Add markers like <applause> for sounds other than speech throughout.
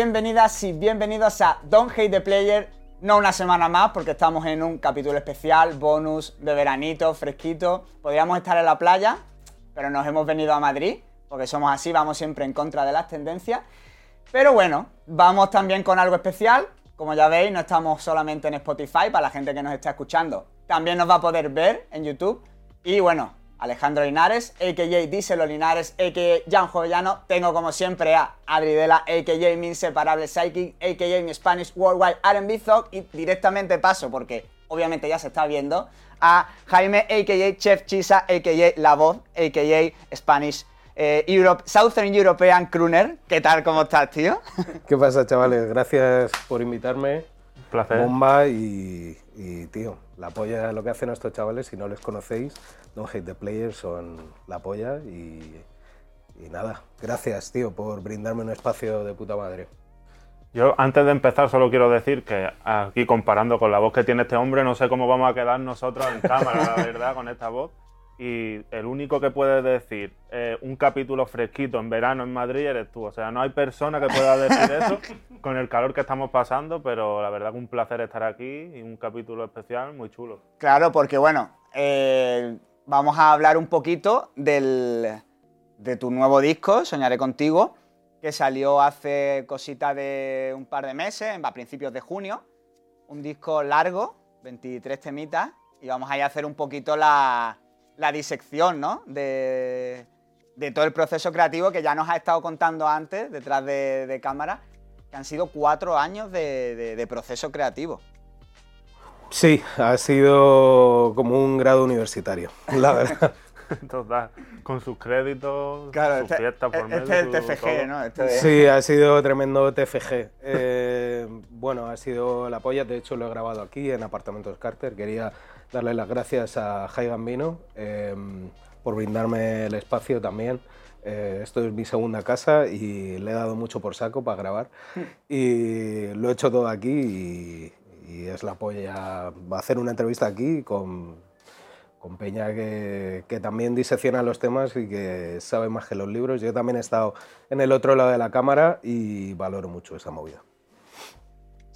Bienvenidas y bienvenidos a Don't Hate the Player. No una semana más porque estamos en un capítulo especial, bonus de veranito, fresquito. Podríamos estar en la playa, pero nos hemos venido a Madrid porque somos así, vamos siempre en contra de las tendencias. Pero bueno, vamos también con algo especial. Como ya veis, no estamos solamente en Spotify para la gente que nos está escuchando. También nos va a poder ver en YouTube. Y bueno, Alejandro Linares, a.k.a. Díselo Linares, a.k.a. Jan Jovellano. Tengo como siempre a Adridela, a.k.a. mi inseparable Psychic, a.k.a. mi Spanish Worldwide R&B Thug. Y directamente paso, porque obviamente ya se está viendo, a Jaime, a.k.a. Chef Chisa, a.k.a. La Voz, a.k.a. Spanish eh, Europe, Southern European Crooner. ¿Qué tal? ¿Cómo estás, tío? ¿Qué pasa, chavales? Gracias por invitarme. Un placer. Bomba y, y, tío, la polla lo que hacen estos chavales, si no les conocéis, Don't Hate the Players son la polla y, y nada, gracias, tío, por brindarme un espacio de puta madre. Yo, antes de empezar, solo quiero decir que aquí, comparando con la voz que tiene este hombre, no sé cómo vamos a quedar nosotros en cámara, la verdad, con esta voz. Y el único que puede decir eh, un capítulo fresquito en verano en Madrid eres tú. O sea, no hay persona que pueda decir eso <laughs> con el calor que estamos pasando, pero la verdad que un placer estar aquí y un capítulo especial muy chulo. Claro, porque bueno, eh, vamos a hablar un poquito del, de tu nuevo disco, Soñaré contigo, que salió hace cosita de un par de meses, a principios de junio. Un disco largo, 23 temitas, y vamos a ir a hacer un poquito la, la disección ¿no? de, de, todo el proceso creativo que ya nos ha estado contando antes, detrás de, de cámara, que han sido cuatro años de, de, proceso creativo. Sí, ha sido como un grado universitario, <laughs> la verdad. Total, con sus créditos, claro, sus este, fiestas por medio. Este es el TFG, todo. ¿no? Este es... Sí, ha sido tremendo TFG. Eh, bueno, ha sido la polla, de hecho lo he grabado aquí en Apartamentos Carter. Quería darle las gracias a Jai Gambino eh, por brindarme el espacio también. Eh, esto es mi segunda casa y le he dado mucho por saco para grabar. <laughs> Y lo he hecho todo aquí y, y es la polla. Va a hacer una entrevista aquí con con Peña que, que, también disecciona los temas y que sabe más que los libros. Yo también he estado en el otro lado de la cámara y valoro mucho esa movida.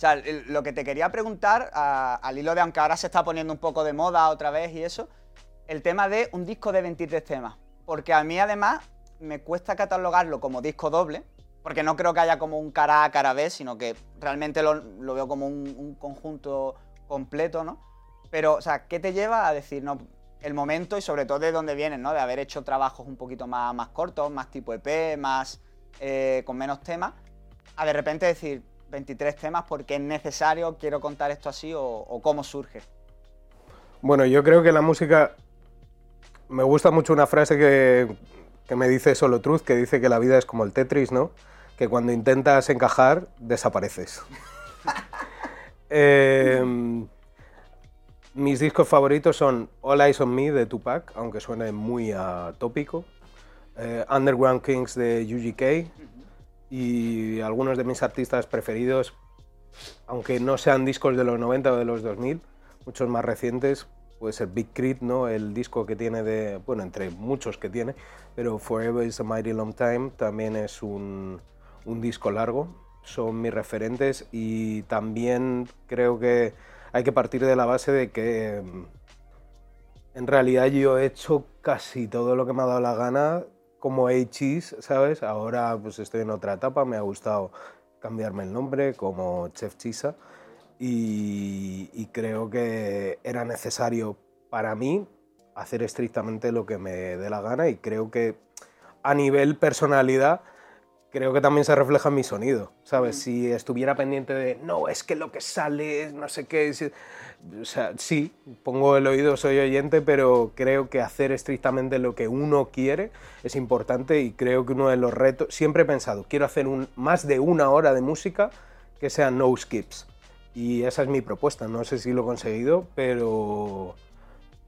Sea, lo que te quería preguntar, al hilo de aunque ahora se está poniendo un poco de moda otra vez y eso, el tema de un disco de 23 temas. Porque a mí además me cuesta catalogarlo como disco doble, porque no creo que haya como un cara A, cara B, sino que realmente lo, veo como un, un conjunto completo, ¿no? Pero, o sea, ¿qué te lleva a decir, no, el momento y sobre todo de dónde vienen, ¿no? De haber hecho trabajos un poquito más, más cortos, más tipo EP, más eh, con menos temas, a de repente decir 23 temas porque es necesario, quiero contar esto así o, o cómo surge. Bueno, yo creo que la música me gusta mucho una frase que, que me dice Solo Truth, que dice que la vida es como el Tetris, ¿no? Que cuando intentas encajar, desapareces. <laughs> eh, mis discos favoritos son All Eyes on Me de Tupac, aunque suene muy atópico, eh, Underground Kings de UGK y algunos de mis artistas preferidos, aunque no sean discos de los 90 o de los 2000, muchos más recientes, puede ser Big Crit, ¿no? el disco que tiene de, bueno, entre muchos que tiene, pero Forever is a Mighty Long Time también es un, un disco largo, son mis referentes y también creo que hay que partir de la base de que en realidad yo he hecho casi todo lo que me ha dado la gana como H-Cheese, ¿sabes? Ahora pues estoy en otra etapa, me ha gustado cambiarme el nombre como Chef Chisa y creo que era necesario para mí hacer estrictamente lo que me dé la gana y creo que a nivel personalidad creo que también se refleja en mi sonido, ¿sabes? Si estuviera pendiente de, no, es que lo que sale es no sé qué, es... o sea, sí, pongo el oído, soy oyente, pero creo que hacer estrictamente lo que uno quiere es importante y creo que uno de los retos, siempre he pensado, quiero hacer un, más de una hora de música que sea no skips. Y esa es mi propuesta, no sé si lo he conseguido, pero,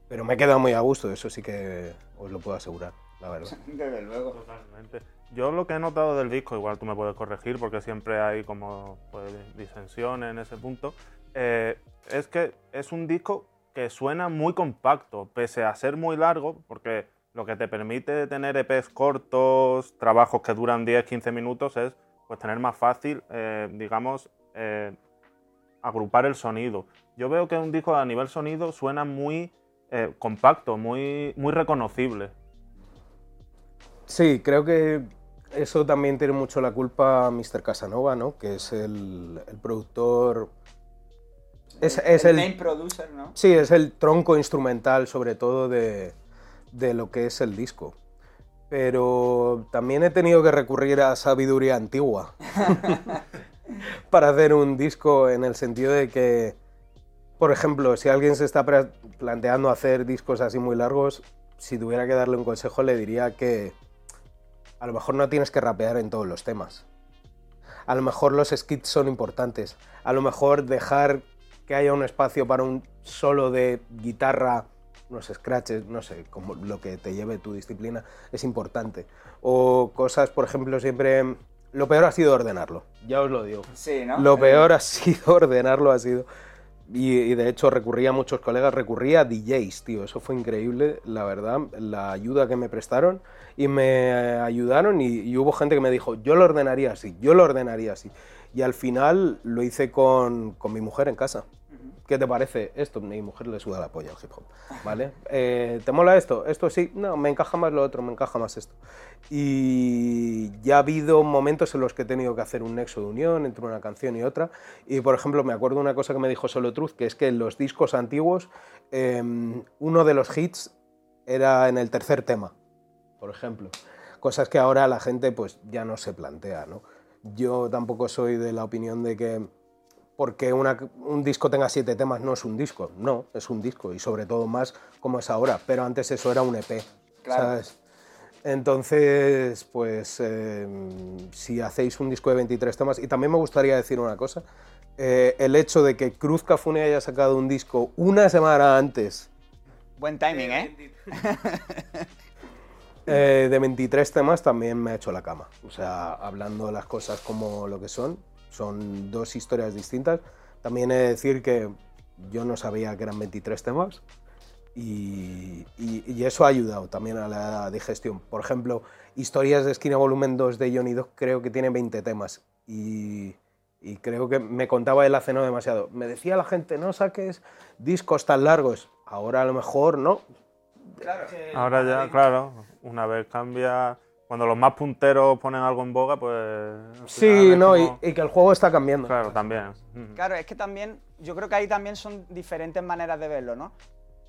pero me he quedado muy a gusto, eso sí que os lo puedo asegurar, la verdad. <laughs> Desde luego. Totalmente. Yo lo que he notado del disco, igual tú me puedes corregir porque siempre hay como pues, disensiones en ese punto, eh, es que es un disco que suena muy compacto, pese a ser muy largo, porque lo que te permite tener EPs cortos, trabajos que duran 10-15 minutos, es pues tener más fácil, eh, digamos, eh, agrupar el sonido. Yo veo que un disco a nivel sonido suena muy eh, compacto, muy, muy reconocible. Sí, creo que eso también tiene mucho la culpa Mr. Casanova, ¿no? Que es el, el productor. Es, es el, main producer, ¿no? Sí, es el tronco instrumental, sobre todo, de, de lo que es el disco. Pero también he tenido que recurrir a sabiduría antigua <laughs> para hacer un disco en el sentido de que, por ejemplo, si alguien se está planteando hacer discos así muy largos, si tuviera que darle un consejo le diría que a lo mejor no tienes que rapear en todos los temas. A lo mejor los skits son importantes. A lo mejor dejar que haya un espacio para un solo de guitarra, unos scratches, no sé, como lo que te lleve tu disciplina, es importante. O cosas, por ejemplo, siempre... Lo peor ha sido ordenarlo, ya os lo digo. Sí, ¿no? Lo peor ha sido <laughs> ordenarlo, ha sido... Y, de hecho recurrí a muchos colegas, recurrí a DJs, tío, eso fue increíble, la verdad, la ayuda que me prestaron y me eh, ayudaron y, y hubo gente que me dijo, yo lo ordenaría así, yo lo ordenaría así. Y al final lo hice con, con mi mujer en casa. ¿Qué te parece esto? Mi mujer le suda la polla al hip hop, ¿vale? Eh, ¿Te mola esto? Esto sí, no, me encaja más lo otro, me encaja más esto. Y ya ha habido momentos en los que he tenido que hacer un nexo de unión entre una canción y otra. Y por ejemplo, me acuerdo una cosa que me dijo Solo Truth, que es que en los discos antiguos, eh, uno de los hits era en el tercer tema, por ejemplo. Cosas que ahora la gente pues ya no se plantea, ¿no? Yo tampoco soy de la opinión de que porque una- un disco tenga siete temas no es un disco, no, es un disco y sobre todo más como es ahora, pero antes eso era un EP, Claro. ¿sabes? Entonces, pues eh, si hacéis un disco de 23 temas, y también me gustaría decir una cosa, eh, el hecho de que Cruz Cafune haya sacado un disco una semana antes Buen timing, ¿eh? eh, de 23 temas también me ha hecho la cama. O sea, hablando las cosas como lo que son, son dos historias distintas. También he de decir que yo no sabía que eran 23 temas y, y- y eso ha ayudado también a la digestión. Por ejemplo, Historias de Esquina Volumen 2 de Johnny Dog creo que tiene 20 temas y, y creo que me contaba él hace no demasiado. Me decía la gente, no saques discos tan largos. Ahora a lo mejor no, Ahora ya, claro, una vez cambia. Cuando los más punteros ponen algo en boga, pues. Sí, no, y, como- y que el juego está cambiando. Claro, también. Claro, es que también, yo creo que ahí también son diferentes maneras de verlo, ¿no?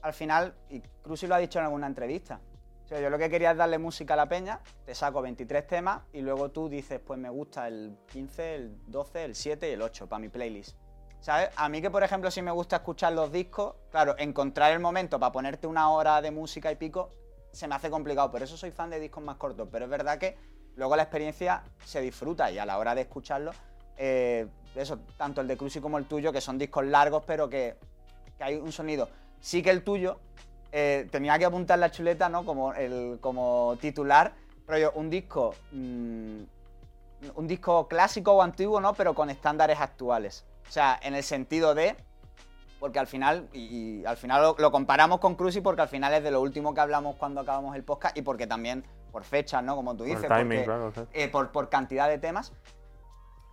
Al final, y Cruci lo ha dicho en alguna entrevista, o sea, yo lo que quería es darle música a la peña, te saco 23 temas y luego tú dices, pues me gusta el 15, el 12, el 7 y el 8 para mi playlist. ¿Sabes? A mí que, por ejemplo, si me gusta escuchar los discos, claro, encontrar el momento para ponerte una hora de música y pico se me hace complicado. Por eso soy fan de discos más cortos. Pero es verdad que luego la experiencia se disfruta y a la hora de escucharlo, eh, eso, tanto el de Cruci como el tuyo, que son discos largos, pero que, hay un sonido. Sí que el tuyo, eh, tenía que apuntar la chuleta, ¿no? Como, el, como titular, rollo, un disco. mm, un disco clásico o antiguo, ¿no? Pero con estándares actuales. O sea, en el sentido de. Porque al final, y, y al final lo, lo comparamos con Cruci porque al final es de lo último que hablamos cuando acabamos el podcast y porque también por fechas, ¿no? Como tú Por dices, timing, porque- claro, sí. eh, por, por cantidad de temas.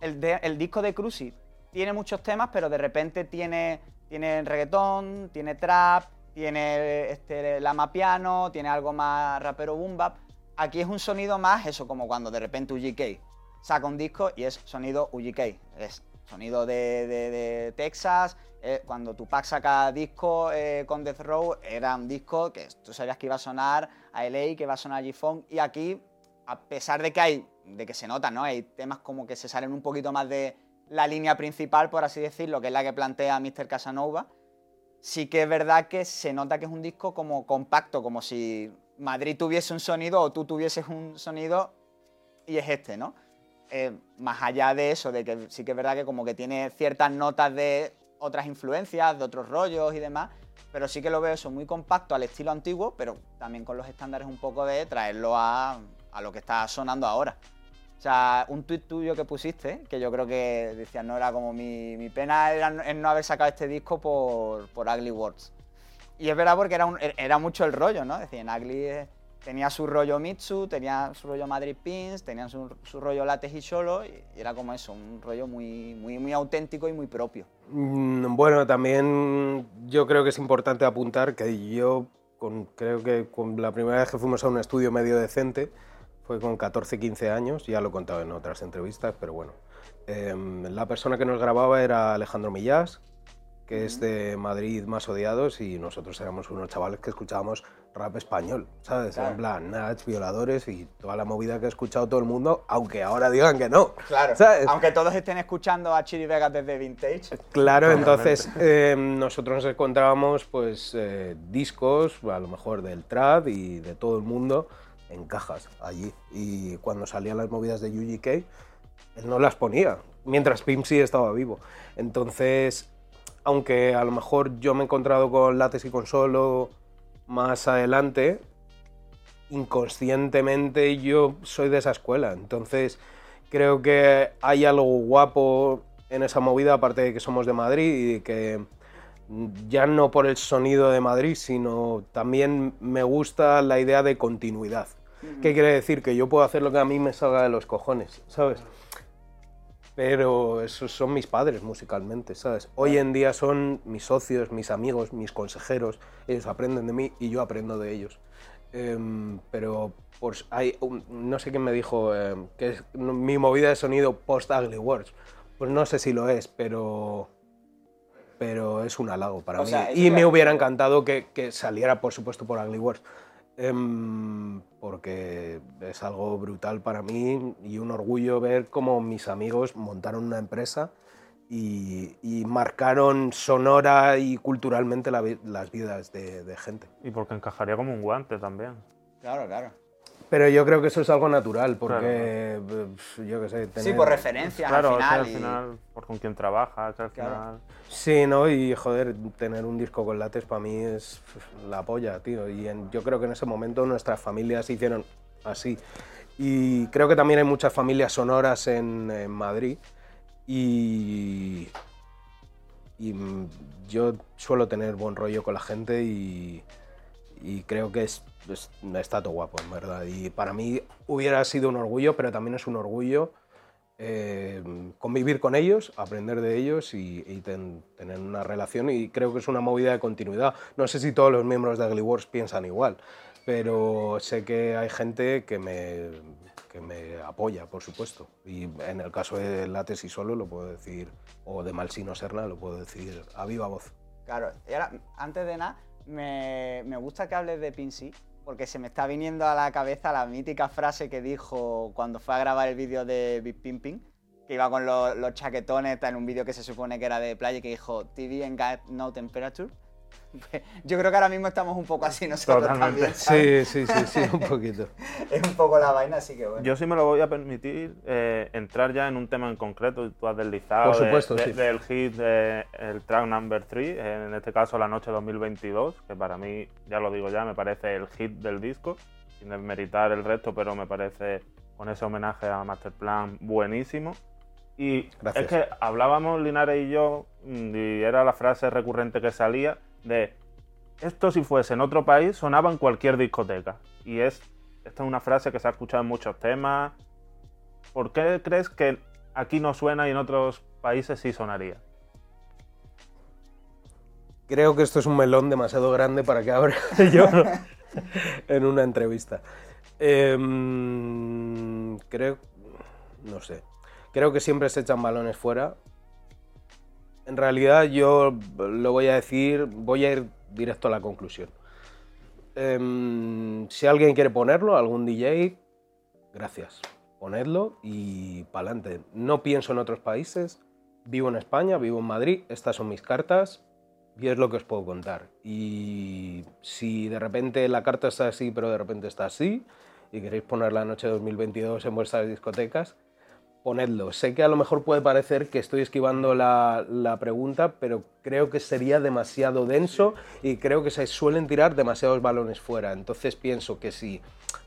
El, de- el disco de Cruci tiene muchos temas, pero de repente tiene, tiene reggaetón, tiene trap, tiene este, lama piano, tiene algo más rapero boom bap. Aquí es un sonido más eso, como cuando de repente UGK saca un disco y es sonido UGK. Es sonido de, de- de Texas. Eh, cuando Tupac saca disco eh, con Death Row, era un disco que tú sabías que iba a sonar a LA, que iba a sonar a G-Funk. Y aquí, a pesar de que hay, de que se nota, ¿no? Hay temas como que se salen un poquito más de la línea principal, por así decirlo, que es la que plantea Mr. Casanova. Sí que es verdad que se nota que es un disco como compacto, como si Madrid tuviese un sonido o tú tuvieses un sonido y es este, ¿no? Eh, más allá de eso, de que sí que es verdad que como que tiene ciertas notas de otras influencias, de otros rollos y demás, pero sí que lo veo eso muy compacto al estilo antiguo, pero también con los estándares un poco de traerlo a, a lo que está sonando ahora. O sea, un tuit tuyo que pusiste, que yo creo que decías, no era como mi, pena era es no haber sacado este disco por, por Ugly Words. Y es verdad porque era, un- era mucho el rollo, ¿no? Decían, Ugly es, tenía su rollo Mitsu, tenía su rollo Madrid Pins, tenía su, su rollo Latex y solo, y era como eso, un rollo muy, muy, muy auténtico y muy propio. Mm, Bueno, también yo creo que es importante apuntar que yo con- creo que con la primera vez que fuimos a un estudio medio decente fue con 14, 15 años, ya lo he contado en otras entrevistas, pero bueno. Em, la persona que nos grababa era Alejandro Millás, que es de Madrid Más Odiados, y nosotros éramos unos chavales que escuchábamos rap español, ¿sabes? Claro. En plan, Nats, violadores y toda la movida que ha escuchado todo el mundo, aunque ahora digan que no. Claro, ¿sabes? aunque todos estén escuchando a Chiri Vegas desde Vintage. Claro, entonces eh, nosotros nos encontrábamos pues eh, discos, a lo mejor del trad y de todo el mundo, en cajas allí. Y cuando salían las movidas de UGK, él no las ponía, mientras Pimsy estaba vivo. Entonces, aunque a lo mejor yo me he encontrado con Lates y con Solo más adelante, inconscientemente yo soy de esa escuela. Entonces, creo que hay algo guapo en esa movida, aparte de que somos de Madrid y que ya no por el sonido de Madrid, sino también me gusta la idea de continuidad. ¿Qué quiere decir? Que yo puedo hacer lo que a mí me salga de los cojones, ¿sabes? Pero esos son mis padres musicalmente, ¿sabes? Hoy en día son mis socios, mis amigos, mis consejeros. Ellos aprenden de mí y yo aprendo de ellos. Em, pero pues hay no sé quién me dijo em, que es mi movida de sonido post Ugly Words. Pues no sé si lo es, pero pero es un halago para O mí. sea, y me hubiera encantado que, que saliera, por supuesto, por Ugly Words. Em, porque es algo brutal para mí y un orgullo ver cómo mis amigos montaron una empresa y, y marcaron sonora y culturalmente la las vidas de, de gente. Y porque encajaría como un guante también. Claro, claro. Pero yo creo que eso es algo natural, porque pf, yo qué sé. Sí, tener- por referencias Claro, al final. al y- final, por con quién trabajas, al Claro. final... Sí, ¿no? Y joder, tener un disco con látex para mí es la polla, tío. Y en- yo creo que en ese momento nuestras familias se hicieron así. Y creo que también hay muchas familias sonoras en, en Madrid. Y, y yo suelo tener buen rollo con la gente y, y creo que es, es- está todo guapo, en verdad. Y para mí hubiera sido un orgullo, pero también es un orgullo eh, convivir con ellos, aprender de ellos y, y ten- tener una relación. Y creo que es una movida de continuidad. No sé si todos los miembros de Ugly Wars piensan igual, pero sé que hay gente que me, que me apoya, por supuesto. Y en el caso de Lates y Solo lo puedo decir, o de Malsino Serna lo puedo decir a viva voz. Claro, y ahora, antes de nada, me, me gusta que hables de Pinsy, porque se me está viniendo a la cabeza la mítica frase que dijo cuando fue a grabar el vídeo de Big Pimping, que iba con los, los chaquetones en un vídeo que se supone que era de playa que dijo TV and got no temperature. <laughs> Yo creo que ahora mismo estamos un poco así nosotros Totalmente. también, ¿sabes? Sí, sí, sí, sí, un poquito. <laughs> Es un poco la vaina, así que bueno. Yo sí me lo voy a permitir eh, entrar ya en un tema en concreto. Tú has deslizado Por de- supuesto, de- sí. del hit de, el track number 3, en este caso La Noche 2022, que para mí, ya lo digo ya, me parece el hit del disco, sin desmeritar el resto, pero me parece con ese homenaje a Masterplan buenísimo. Y Gracias. es que hablábamos Linares y yo, mm, y era la frase recurrente que salía de esto si fuese en otro país sonaba en cualquier discoteca. Y es esta es una frase que se ha escuchado en muchos temas. ¿Por qué crees que aquí no suena y en otros países sí sonaría? Creo que esto es un melón demasiado grande para que abra <laughs> yo <laughs> en una entrevista. Em, creo, no sé, creo que siempre se echan balones fuera. En realidad yo lo voy a decir, voy a ir directo a la conclusión. Em, si alguien quiere ponerlo, algún DJ, gracias, ponedlo y pa'lante. No pienso en otros países, vivo en España, vivo en Madrid, estas son mis cartas, y es lo que os puedo contar. Y si de repente la carta está así, pero de repente está así, y queréis poner la noche 2022 en vuestras discotecas, ponedlo. Sé que a lo mejor puede parecer que estoy esquivando la, la pregunta, pero creo que sería demasiado denso y creo que se suelen tirar demasiados balones fuera. Entonces pienso que si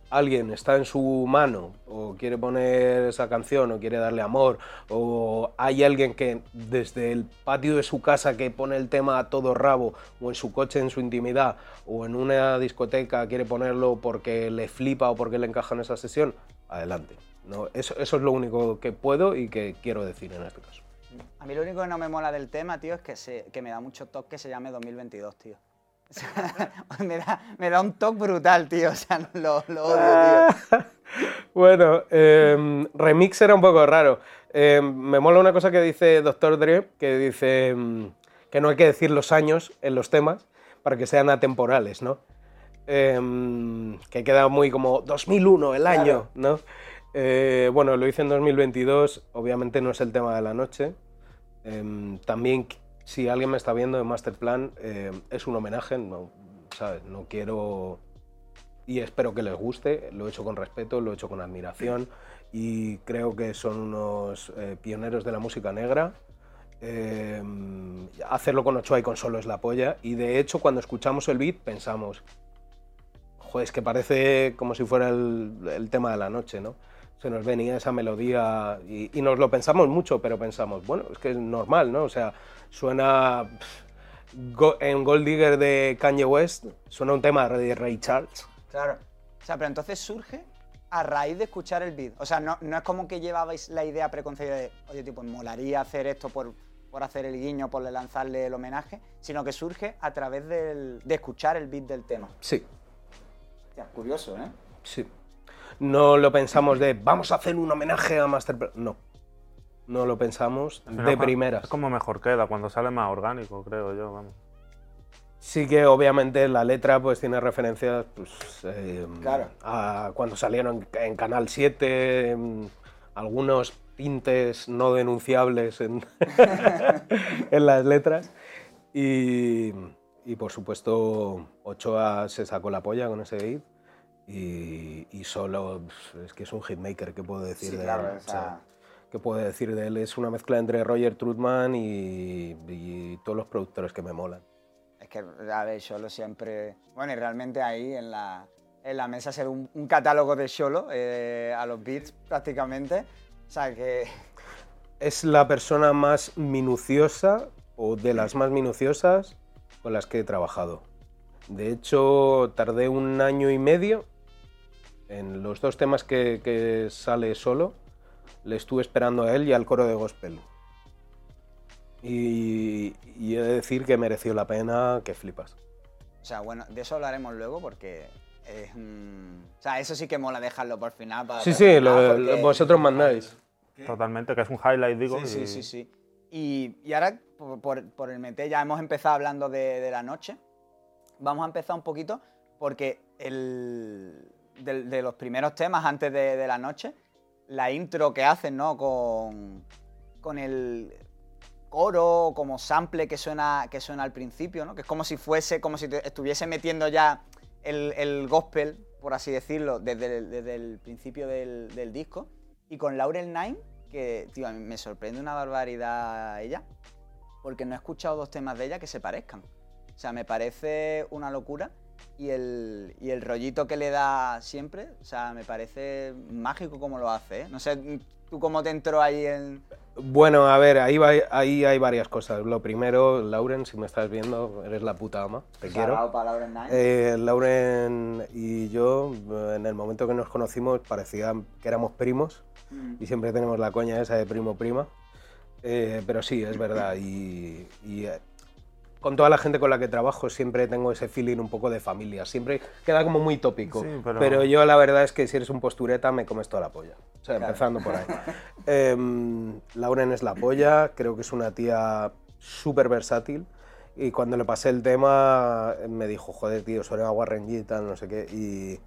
alguien está en su mano o quiere poner esa canción o quiere darle amor o hay alguien que desde el patio de su casa que pone el tema a todo rabo o en su coche en su intimidad o en una discoteca quiere ponerlo porque le flipa o porque le encaja en esa sesión, adelante. No, eso, eso es lo único que puedo y que quiero decir en este caso. A mí lo único que no me mola del tema, tío, es que, se, que me da mucho toque que se llame 2022, tío. O sea, <laughs> me, da, me da un toque brutal, tío. O sea, lo, lo odio, tío. <laughs> Bueno, eh, remix era un poco raro. Eh, me mola una cosa que dice Dr. Dre, que dice mm, que no hay que decir los años en los temas para que sean atemporales, ¿no? Eh, que queda muy como 2001 el año, Claro. ¿no? Eh, bueno, lo hice en 2022, obviamente no es el tema de la noche. Eh, también, si alguien me está viendo en Masterplan, eh, es un homenaje, no, ¿sabes? No quiero y espero que les guste. Lo he hecho con respeto, lo he hecho con admiración y creo que son unos eh, pioneros de la música negra. Eh, hacerlo con Ochoa y con Solo es la polla. Y de hecho, cuando escuchamos el beat, pensamos, joder, es que parece como si fuera el, el tema de la noche, ¿no? Se nos venía esa melodía y, y nos lo pensamos mucho, pero pensamos, bueno, es que es normal, ¿no? O sea, suena pff, Go- en Gold Digger de Kanye West, suena un tema de Ray Charles. Claro. O sea, pero entonces surge a raíz de escuchar el beat. O sea, no, no es como que llevabais la idea preconcebida de, oye, tipo, molaría hacer esto por, por hacer el guiño, por lanzarle el homenaje, sino que surge a través del- de escuchar el beat del tema. Sí, Hostia, curioso, ¿eh? sí. No lo pensamos de, vamos a hacer un homenaje a Master... No, no lo pensamos de primeras. Es como mejor queda, cuando sale más orgánico, creo yo, vamos. Sí que obviamente la letra pues tiene referencias pues, eh, Claro. a cuando salieron en, en Canal 7, em, algunos tintes no denunciables en, <laughs> en las letras. Y, y, por supuesto Ochoa se sacó la polla con ese beat. Y, y solo pues, es que es un hitmaker, ¿qué puedo decir Sí, de claro, él? o sea- ¿Qué puedo decir de él? Es una mezcla entre Roger Trutman y, y todos los productores que me molan. Es que, a ver, Solo siempre. Bueno, y realmente ahí en la, en la mesa ser un, un catálogo de Solo eh, a los beats prácticamente. O sea que. <laughs> es la persona más minuciosa o de las más minuciosas con las que he trabajado. De hecho, tardé un año y medio en los dos temas que, que sale solo. Le estuve esperando a él y al coro de gospel. Y, y he de decir que mereció la pena que flipas. O sea, bueno, de eso hablaremos luego porque. Es, un- o sea, eso sí que mola dejarlo por final. Para Sí, sí, lo- vosotros mandáis. Totalmente, que es un highlight, digo. Sí, sí, y- sí, sí. Y, y ahora, por, por- por el meter, ya hemos empezado hablando de, de la noche. Vamos a empezar un poquito porque el, de, los primeros temas antes de, la noche, la intro que hacen, ¿no? Con, con el coro, como sample que suena, que suena al principio, ¿no? Que es como si fuese, como si estuviese metiendo ya el, el gospel, por así decirlo, desde el, desde el principio del, del disco. Y con Laurel Nine, que, tío, a mí me sorprende una barbaridad ella, porque no he escuchado dos temas de ella que se parezcan. O sea, me parece una locura. Y el, y el rollito que le da siempre, o sea, me parece mágico como lo hace. ¿eh? No sé, ¿tú cómo te entró ahí en...? Bueno, a ver, ahí, va- ahí hay varias cosas. Lo primero, Lauren, si me estás viendo, eres la puta ama. Te quiero. Salado para Laurel Nine. Eh, Lauren y yo, en el momento que nos conocimos, parecía que éramos primos Mm. y siempre tenemos la coña esa de primo-prima. Eh, pero sí, es verdad. Y, y, eh, con toda la gente con la que trabajo siempre tengo ese feeling un poco de familia. Siempre queda como muy tópico. Sí, pero... pero- yo la verdad es que si eres un postureta me comes toda la polla. O sea, Claro. empezando por ahí. <laughs> Em, Lauren es la polla, creo que es una tía súper versátil. Y cuando le pasé el tema, me dijo, joder, tío, suena a Warren G y tal, no sé qué. Y,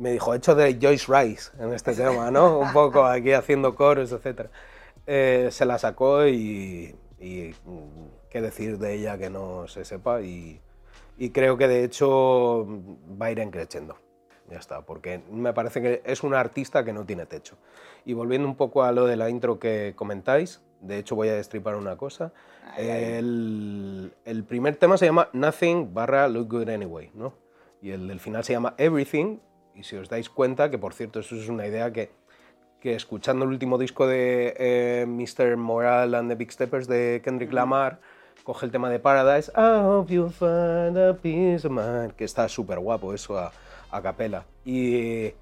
me dijo, hecho de Joyce Rice en este <laughs> tema, ¿no? Un poco aquí haciendo coros, etc. se la sacó y, y, mm, qué decir de ella que no se sepa. Y, y creo que de hecho va a ir creciendo. Ya está, porque me parece que es una artista que no tiene techo. Y volviendo un poco a lo de la intro que comentáis, de hecho voy a destripar una cosa. Ay, ay. El, el primer tema se llama Nothing barra Look Good Anyway, ¿no? Y el del final se llama Everything Y si os dais cuenta, que por cierto, eso es una idea que, que escuchando el último disco de eh, Mr. Moral and the Big Steppers de Kendrick Lamar, coge el tema de Paradise, I hope you find a peace of mind, que está súper guapo eso a, a capela. Y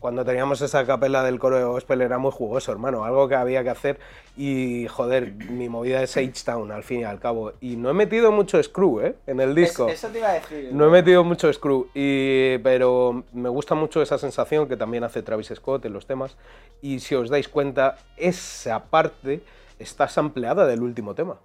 cuando teníamos esa capela del coro de gospel era muy jugoso, hermano, algo que había que hacer y joder, mi movida es H-Town al fin y al cabo. Y no he metido mucho screw, ¿eh? En el disco. Es- eso te iba a decir. No he metido mucho screw, y, pero me gusta mucho esa sensación que también hace Travis Scott en los temas. Y si os dais cuenta, esa parte está sampleada del último tema.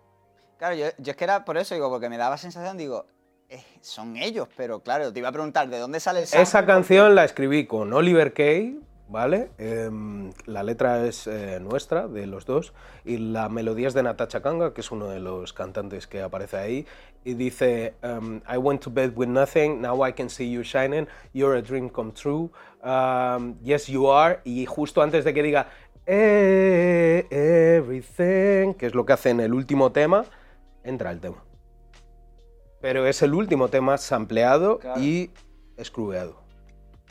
Claro, yo, yo es que era por eso, digo, porque me daba sensación, digo, eh, son ellos, pero claro, te iba a preguntar, ¿de dónde sale el sample? Esa canción la escribí con Oliver Kay, ¿vale? Em, la letra es eh, nuestra, de los dos, y la melodía es de Natacha Kanga, que es uno de los cantantes que aparece ahí, y dice, em, I went to bed with nothing, now I can see you shining, you're a dream come true, um, yes you are, y justo antes de que diga, "Eh, everything, que es lo que hace en el último tema, entra el tema. Pero es el último tema sampleado Claro. y screweado.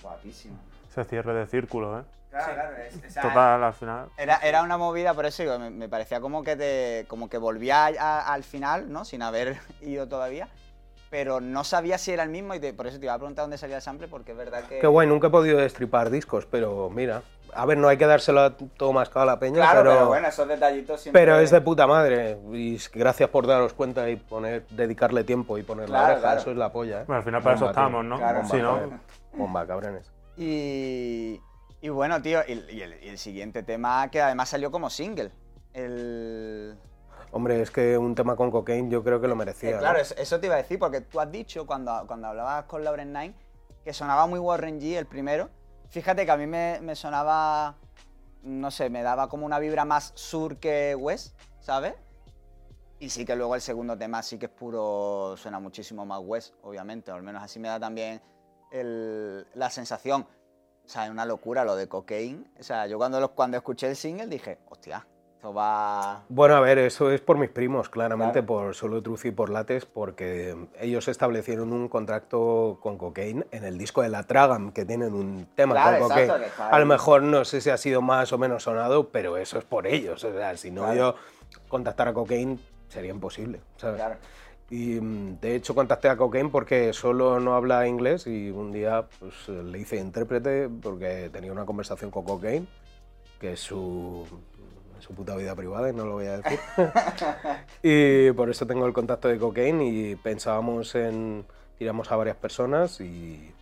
Guapísimo. Ese cierre de círculo, ¿eh? Claro, claro, es- o sea, Total, al final. Era, era una movida, por eso digo, me, me parecía como que te, como que volvía a- a- al final, ¿no? Sin haber <laughs> ido todavía. Pero no sabía si era el mismo y te- por eso te iba a preguntar dónde salía el sample, porque es verdad que. Qué guay, nunca he podido destripar discos, pero mira. A ver, no hay que dárselo a todo mascado a la peña, Claro, pero, pero, bueno, esos detallitos siempre. pero es de puta madre. Y gracias por daros cuenta y poner, dedicarle tiempo y poner la oreja. claro. Eso es la polla, ¿eh? Bueno, al final para eso Bomba, estamos, ¿no? Claro, si no, joder. Bomba, cabrones. Y, y bueno, tío, y, y el, y el siguiente tema que además salió como single. El. Hombre, es que un tema con cocaine yo creo que lo merecía. Eh, ¿no? claro, eso, eso te iba a decir, porque tú has dicho cuando, cuando hablabas con Lauren Nine que sonaba muy Warren G el primero. Fíjate que a mí me, sonaba, no sé, me daba como una vibra más sur que west, ¿sabes? Y sí que luego el segundo tema sí que es puro, suena muchísimo más west, obviamente, o al menos así me da también la sensación. O sea, es una locura lo de cocaine. O sea, yo cuando, cuando escuché el single dije, hostia, esto va... Bueno, a ver, eso es por mis primos, claramente, Claro. por Solo Truth y por Lates, porque ellos establecieron un contrato con Cocaine en el disco de La Tragam, que tienen un tema Claro, con Cocaine. exacto, A lo mejor no sé si ha sido más o menos sonado, pero eso es por ellos. O sea, si no yo contactar a Cocaine sería imposible. Y mm, de hecho contacté a Cocaine porque solo no habla inglés y un día pues, le hice intérprete porque tenía una conversación con Cocaine, que es su, su puta vida privada y no lo voy a decir. <laughs> y por eso tengo el contacto de Cocaine y pensábamos en, tiramos a varias personas y,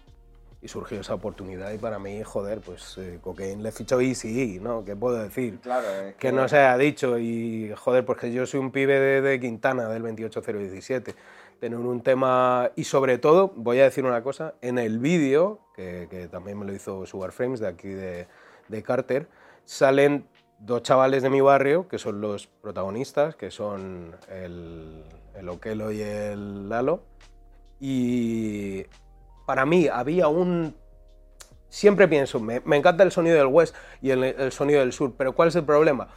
y surgió esa oportunidad y para mí, joder, pues eh, Cocaine le fichó Easy, ¿no? ¿Qué puedo decir? Claro, es que no se haya dicho y joder, porque yo soy un pibe de, de Quintana del 28017. Tener un tema y sobre todo, voy a decir una cosa, en el vídeo, que, que también me lo hizo Sugar Frames de aquí de, de Carter, salen dos chavales de mi barrio que son los protagonistas, que son el, el Okelo y el Lalo. Y para mí había un siempre pienso, me, me encanta el sonido del West y el, el sonido del Sur, pero ¿cuál es el problema?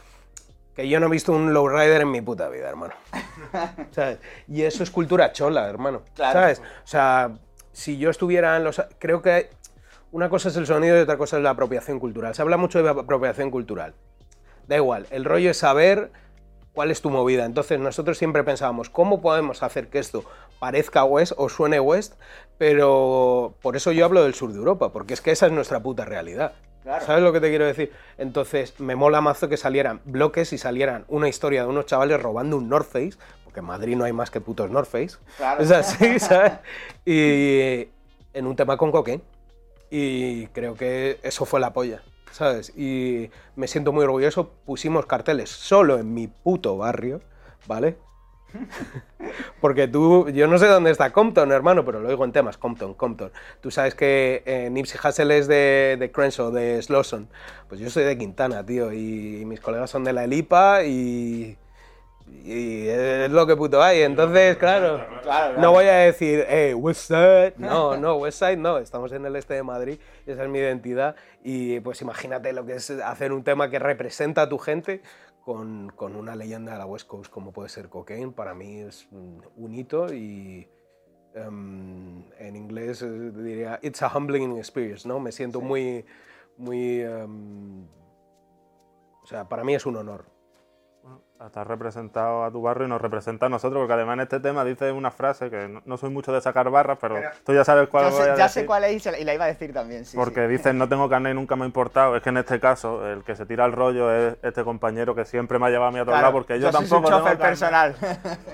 Que yo no he visto un lowrider en mi puta vida, hermano. <laughs> ¿Sabes? Y eso es cultura chola, hermano. Claro. ¿Sabes? O sea, si yo estuviera en los... Creo que una cosa es el sonido y otra cosa es la apropiación cultural. Se habla mucho de apropiación cultural. Da igual, el rollo es saber cuál es tu movida. Entonces nosotros siempre pensábamos, ¿cómo podemos hacer que esto parezca West o suene West? Pero por eso yo hablo del sur de Europa, porque es que esa es nuestra puta realidad. Claro. ¿Sabes lo que te quiero decir? Entonces me mola mazo que salieran bloques y salieran una historia de unos chavales robando un North Face, porque en Madrid no hay más que putos North Face. Claro. Es así, <laughs> ¿sabes? Y en un tema con cocaine. Y creo que eso fue la polla, ¿sabes? Y me siento muy orgulloso. Pusimos carteles solo en mi puto barrio, ¿vale? <laughs> Porque tú, yo no sé dónde está Compton, hermano, pero lo digo en temas, Compton, Compton. Tú sabes que eh, Nipsey Hussle es de, de Crenshaw, de Slawson. Pues yo soy de Quintana, tío, y, mis colegas son de la Elipa y, y es lo que puto hay. Entonces, claro, no voy a decir, eh, Westside. No, no, Westside no. Estamos en el este de Madrid, esa es mi identidad. Y pues imagínate lo que es hacer un tema que representa a tu gente con, con una leyenda de la West Coast como puede ser Cocaine. Para mí es un hito y, em, en inglés diría, it's a humbling experience, ¿no? Me siento muy, muy, em, o sea, para mí es un honor. Has representado a tu barrio y nos representa a nosotros, porque además en este tema dice una frase que no, no soy mucho de sacar barras, pero, Pero- tú ya sabes cuál Ya, voy sé, a ya decir. sé cuál es y, la- y la iba a decir también, sí. Porque sí. dicen no tengo carne y nunca me ha importado. Es que en este caso, el que se tira el rollo es este compañero que siempre me ha llevado a mí a todos Claro, lados, porque yo, soy tampoco tengo chofer carne. personal.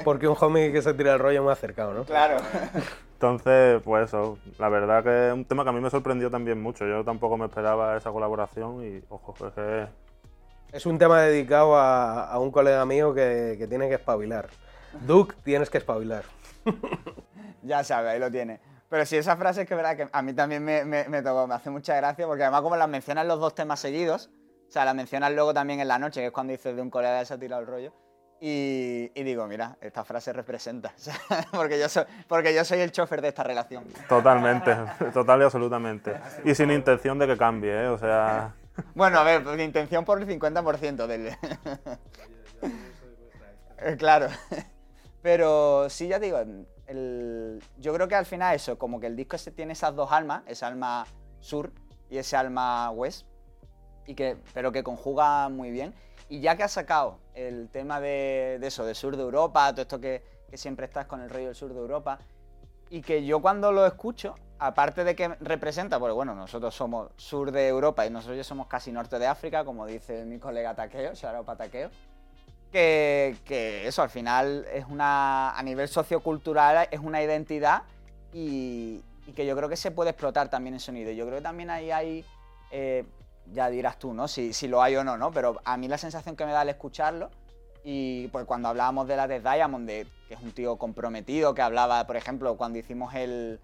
Porque un homie que se tira el rollo me ha acercado, ¿no? claro. Entonces, pues eso, la verdad que es un tema que a mí me sorprendió también mucho. Yo tampoco me esperaba esa colaboración y, ojo, es que Es un tema dedicado a, a un colega mío que, que tiene que espabilar. Duke, tienes que espabilar. <laughs> Ya sabe, ahí lo tiene. Pero sí, esa frase es que verdad que a mí también me, me, me tocó, me hace mucha gracia, porque además como las mencionan los dos temas seguidos, o sea, las mencionan luego también en la noche, que es cuando dices de un colega que se ha tirado el rollo, y, y digo, mira, esta frase representa, <laughs> o sea, porque, yo soy, porque yo soy el chofer de esta relación. totalmente, <laughs> total y absolutamente. Y sin intención de que cambie, ¿eh? O sea, Bueno, a ver, pues, intención por el 50% del... <laughs> Claro. Pero sí, ya digo, el- yo creo que al final eso, como que el disco ese tiene esas dos almas, esa alma sur y ese alma west, y que, pero que conjuga muy bien. Y ya que has sacado el tema de, de eso, de sur de Europa, todo esto que, que siempre estás con el rollo del sur de Europa, y que yo cuando lo escucho, aparte de que representa, porque bueno, nosotros somos sur de Europa y nosotros somos casi norte de África, como dice mi colega Taqueo, Sharopa Taqueo, que, que eso al final es una, a nivel sociocultural es una identidad y, y que yo creo que se puede explotar también en sonido. Yo creo que también ahí hay, eh, ya dirás tú, ¿no? Si, si lo hay o no, ¿no? Pero a mí la sensación que me da al escucharlo y pues cuando hablábamos de la de Diamond, de, que es un tío comprometido, que hablaba, por ejemplo, cuando hicimos el,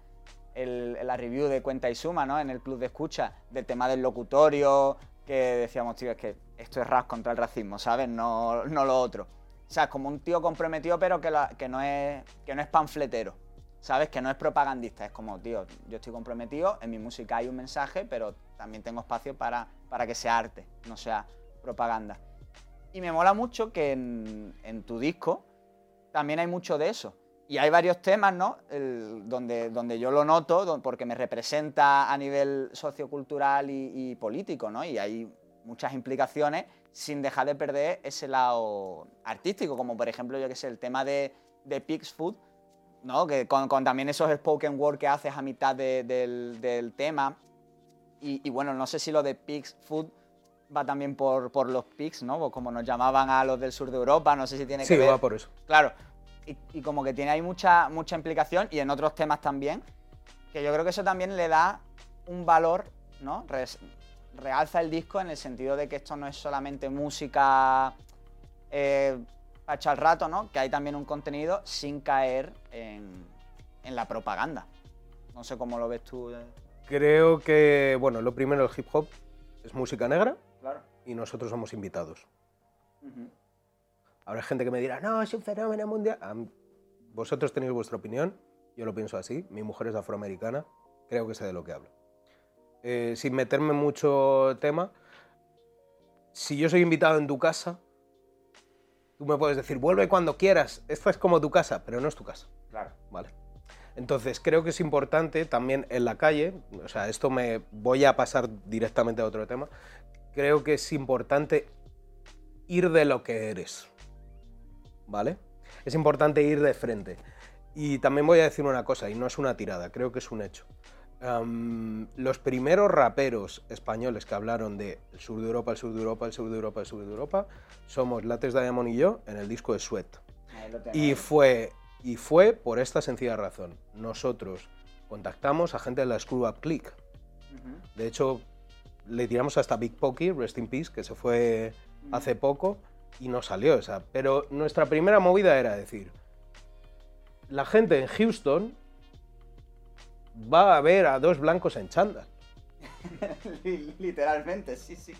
la review de Cuenta y Suma, ¿no? En el club de escucha, del tema del locutorio, que decíamos, tío, es que esto es rap contra el racismo, ¿sabes? No, no lo otro. O sea, como un tío comprometido, pero que, no es, que no es panfletero, ¿sabes? Que no es propagandista. Es como, tío, yo estoy comprometido, en mi música hay un mensaje, pero también tengo espacio para, para que sea arte, no sea propaganda. Y me mola mucho que en, en tu disco también hay mucho de eso. Y hay varios temas, ¿no? El- donde, donde yo lo noto, don- porque me representa a nivel sociocultural y, y político, ¿no? Y hay muchas implicaciones sin dejar de perder ese lado artístico, como por ejemplo, yo que sé, el tema de, de Pigs Food, ¿no? Que con, con también esos spoken word que haces a mitad de- del, del tema. Y, y bueno, no sé si lo de Pigs Food va también por, por los pigs, ¿no? Como nos llamaban a los del sur de Europa, no sé si tiene Sí, que ver. va por eso. Claro, y, y como que tiene ahí mucha, mucha implicación y en otros temas también, que yo creo que eso también le da un valor, ¿no? Realza el disco en el sentido de que esto no es solamente música eh, para echar el rato, ¿no? Que hay también un contenido sin caer en, en la propaganda. No sé cómo lo ves tú. eh. Creo que, bueno, lo primero, el hip hop es música negra Claro. y nosotros somos invitados. Habrá gente que me dirá, no, es un fenómeno mundial. Vosotros tenéis vuestra opinión, yo lo pienso así. Mi mujer es afroamericana, creo que sé de lo que hablo. Eh, sin meterme en mucho tema, si yo soy invitado en tu casa, tú me puedes decir, vuelve cuando quieras. Esta es como tu casa, pero no es tu casa. Claro. ¿vale? Entonces creo que es importante también en la calle, o sea, esto me voy a pasar directamente a otro tema, creo que es importante ir de lo que eres, ¿vale? Es importante ir de frente. Y también voy a decir una cosa, y no es una tirada, creo que es un hecho. Los primeros raperos españoles que hablaron de el sur de Europa, el sur de Europa, el sur de Europa, el sur de Europa, somos Lates Diamond y yo en el disco de Sweat. Y fue, y fue por esta sencilla razón. Nosotros contactamos a gente de la Screw Up Click. De hecho, le tiramos hasta Big Pokey, Rest in Peace, que se fue hace poco, y no salió esa. Pero nuestra primera movida era decir, la gente en Houston va a ver a dos blancos en chándal. <laughs> Li- Literalmente, sí, sí.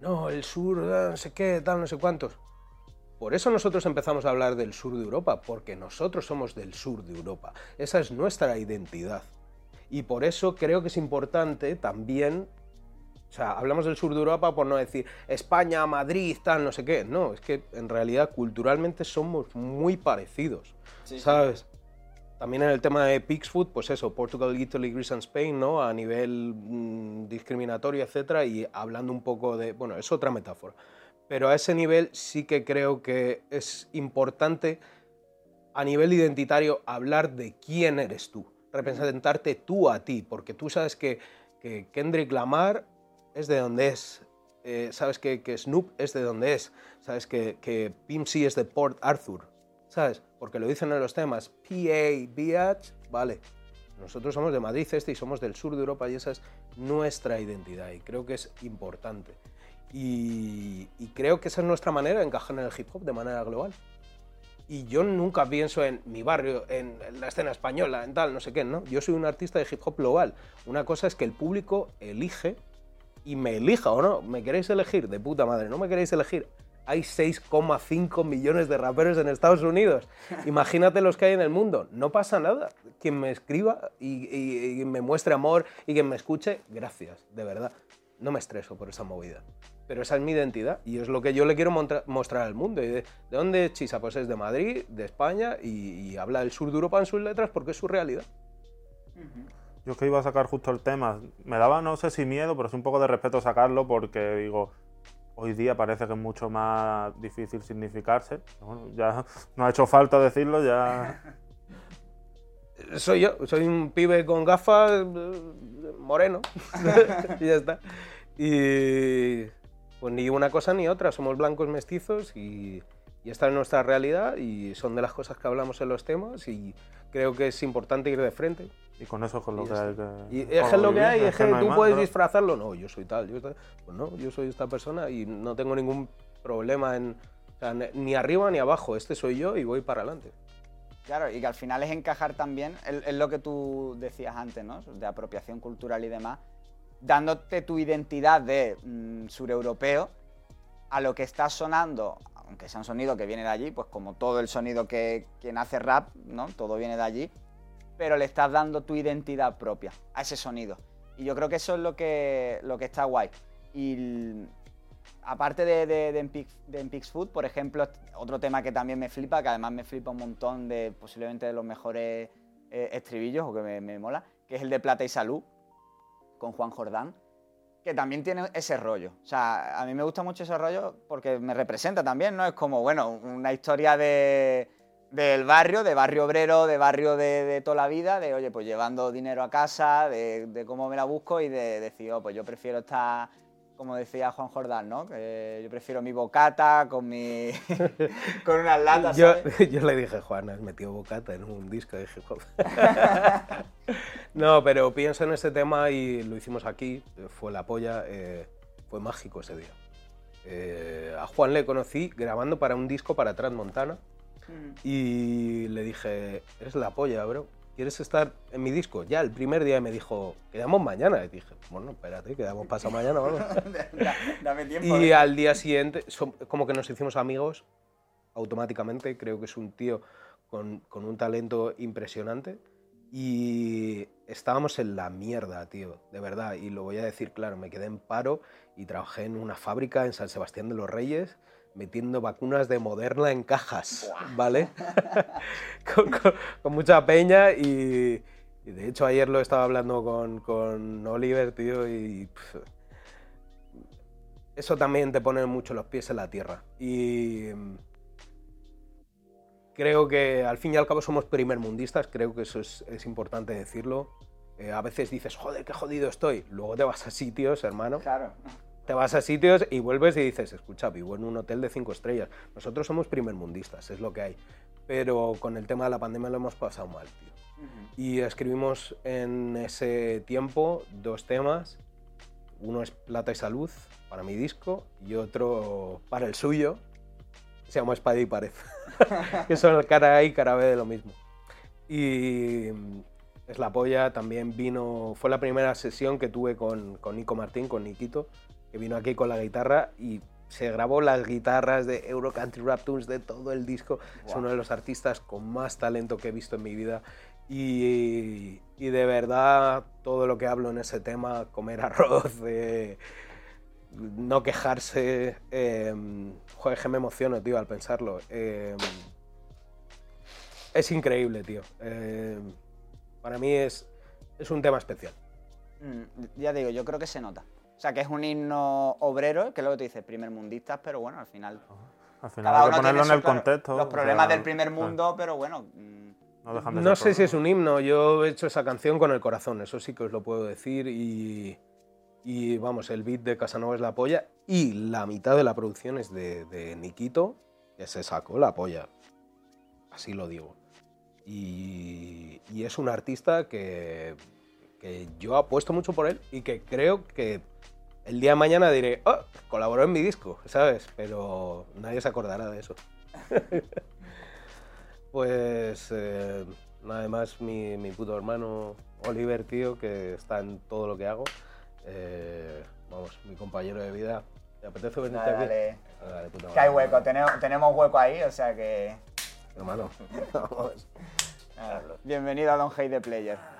No, el sur, no sé qué, tal, no sé cuántos. Por eso nosotros empezamos a hablar del sur de Europa, porque nosotros somos del sur de Europa. Esa es nuestra identidad. Y por eso creo que es importante también, o sea, hablamos del sur de Europa por no decir España, Madrid, tal, no sé qué. No, es que en realidad culturalmente somos muy parecidos, Sí, sí. ¿sabes? también en el tema de Pixfood, pues eso, Portugal, Italy, Greece and Spain, ¿no? A nivel mm, discriminatorio, etcétera, y hablando un poco de, bueno, es otra metáfora. Pero a ese nivel sí que creo que es importante a nivel identitario hablar de quién eres tú, representarte tú a ti, porque tú sabes que, que Kendrick Lamar es de donde es, eh, sabes que, que, Snoop es de donde es, sabes que, que Pimp C es de Port Arthur, ¿sabes? Porque lo dicen en los temas, PA, BH, vale. Nosotros somos de Madrid este y somos del sur de Europa y esa es nuestra identidad y creo que es importante. Y, y creo que esa es nuestra manera de encajar en el hip hop de manera global. Y yo nunca pienso en mi barrio, en la escena española, en tal, no sé qué, ¿no? Yo soy un artista de hip hop global. Una cosa es que el público elige y me elija o no. ¿Me queréis elegir? De puta madre, ¿no me queréis elegir? hay 6,5 millones de raperos en Estados Unidos. <laughs> Imagínate los que hay en el mundo. No pasa nada. Quien me escriba y, me muestre amor y quien me escuche, gracias, de verdad. No me estreso por esa movida. Pero esa es mi identidad y es lo que yo le quiero mostrar al mundo. ¿Y de, dónde es Chisa? Pues es de Madrid, de España y, habla del sur de Europa en sus letras porque es su realidad. Yo que iba a sacar justo el tema, me daba no sé si miedo, pero es un poco de respeto sacarlo porque digo, hoy día parece que es mucho más difícil significarse. Bueno, ya no ha hecho falta decirlo, ya. <laughs> Soy yo, soy un pibe con gafas moreno. <laughs> y ya está. Y pues ni una cosa ni otra, somos blancos mestizos y, y esta es nuestra realidad y son de las cosas que hablamos en los temas y creo que es importante ir de frente. Y con eso con lo que hay que... Y es que lo que hay, es que, tú puedes disfrazarlo. No, yo soy tal, yo, pues no, yo soy esta persona y no tengo ningún problema en... O sea, ni arriba ni abajo, este soy yo y voy para adelante. Claro, y que al final es encajar también, es lo que tú decías antes, ¿no? De apropiación cultural y demás, dándote tu identidad de mm, sureuropeo a lo que está sonando, aunque sea un sonido que viene de allí, pues como todo el sonido que quien hace rap, ¿no? Todo viene de allí, pero le estás dando tu identidad propia a ese sonido. Y yo creo que eso es lo que, lo que está guay. Y aparte de, de, de, Food, por ejemplo, otro tema que también me flipa, que además me flipa un montón de posiblemente de los mejores eh, estribillos, o que me, me, mola, que es el de Plata y Salud, con Juan Jordán, que también tiene ese rollo. O sea, a mí me gusta mucho ese rollo porque me representa también, ¿no? Es como, bueno, una historia de del barrio, de barrio obrero, de barrio de, toda la vida, de oye, pues llevando dinero a casa, de, cómo me la busco y de decir, oh, pues yo prefiero estar, como decía Juan Jordán, ¿no? Que yo prefiero mi bocata con mi. <laughs> con unas latas. Yo, <laughs> yo, le dije, Juan, has metido bocata en un disco hop. <laughs> no, pero pienso en ese tema y lo hicimos aquí, fue la polla, eh, fue mágico ese día. Eh, a Juan le conocí grabando para un disco para Y le dije, eres la polla, bro. ¿Quieres estar en mi disco? Ya, el primer día me dijo, quedamos mañana. Y dije, bueno, espérate, quedamos pasado mañana, vamos. <laughs> Dame tiempo. Y al día siguiente, como que nos hicimos amigos automáticamente. Creo que es un tío con, con un talento impresionante. Y estábamos en la mierda, tío, de verdad. Y lo voy a decir claro, me quedé en paro y trabajé en una fábrica en San Sebastián de los Reyes metiendo vacunas de Moderna en cajas, ¿vale? <laughs> con, mucha peña y, de hecho ayer lo estaba hablando con, con Oliver, tío, y eso también te pone mucho los pies en la tierra. Y creo que al fin y al cabo somos primermundistas, creo que eso es, es importante decirlo. Eh, a veces dices, joder, qué jodido estoy. Luego te vas a sitios, hermano. Claro te vas a sitios y vuelves y dices, escucha, vivo en un hotel de cinco estrellas. Nosotros somos primermundistas, es lo que hay. Pero con el tema de la pandemia lo hemos pasado mal, tío. Y escribimos en ese tiempo dos temas. Uno es Plata y Salud para mi disco y otro para el suyo. Se llama Espada y Pared. <laughs> que son el cara A y cara B de lo mismo. Y es la polla, también vino, fue la primera sesión que tuve con, con Nico Martín, con Nikito, vino aquí con la guitarra y se grabó las guitarras de Euro Country Rap Tunes de todo el disco. Es uno de los artistas con más talento que he visto en mi vida. Y, y de verdad, todo lo que hablo en ese tema, comer <laughs> arroz, no quejarse. Eh, joder, que me emociono, tío, al pensarlo. Em, Es increíble, tío. Eh, para mí es, es un tema especial. Mm, ya digo, yo creo que se nota. O sea, que es un himno obrero, que es lo que tú dices, primer mundistas, pero bueno, al final. Al final hay que ponerlo en el contexto. Los problemas del primer mundo, pero bueno. Mm. No, de no sé si es un himno, yo he hecho esa canción con el corazón, eso sí que os lo puedo decir. Y, y vamos, el beat de Casanova es la polla y la mitad de la producción es de, de Nikito, que se sacó la polla. Así lo digo. Y, y es un artista que, que yo apuesto mucho por él y que creo que el día de mañana diré, oh, colaboró en mi disco, ¿sabes? Pero nadie se acordará de eso. <laughs> pues eh, nada más mi, mi, puto hermano Oliver, tío, que está en todo lo que hago. Eh, vamos, mi compañero de vida. ¿Te apetece venirte aquí? Dale. dale que hay hueco, tenemos, tenemos hueco ahí, o sea que... Hermano, <laughs> vamos. Bienvenido a Don Hate the Player.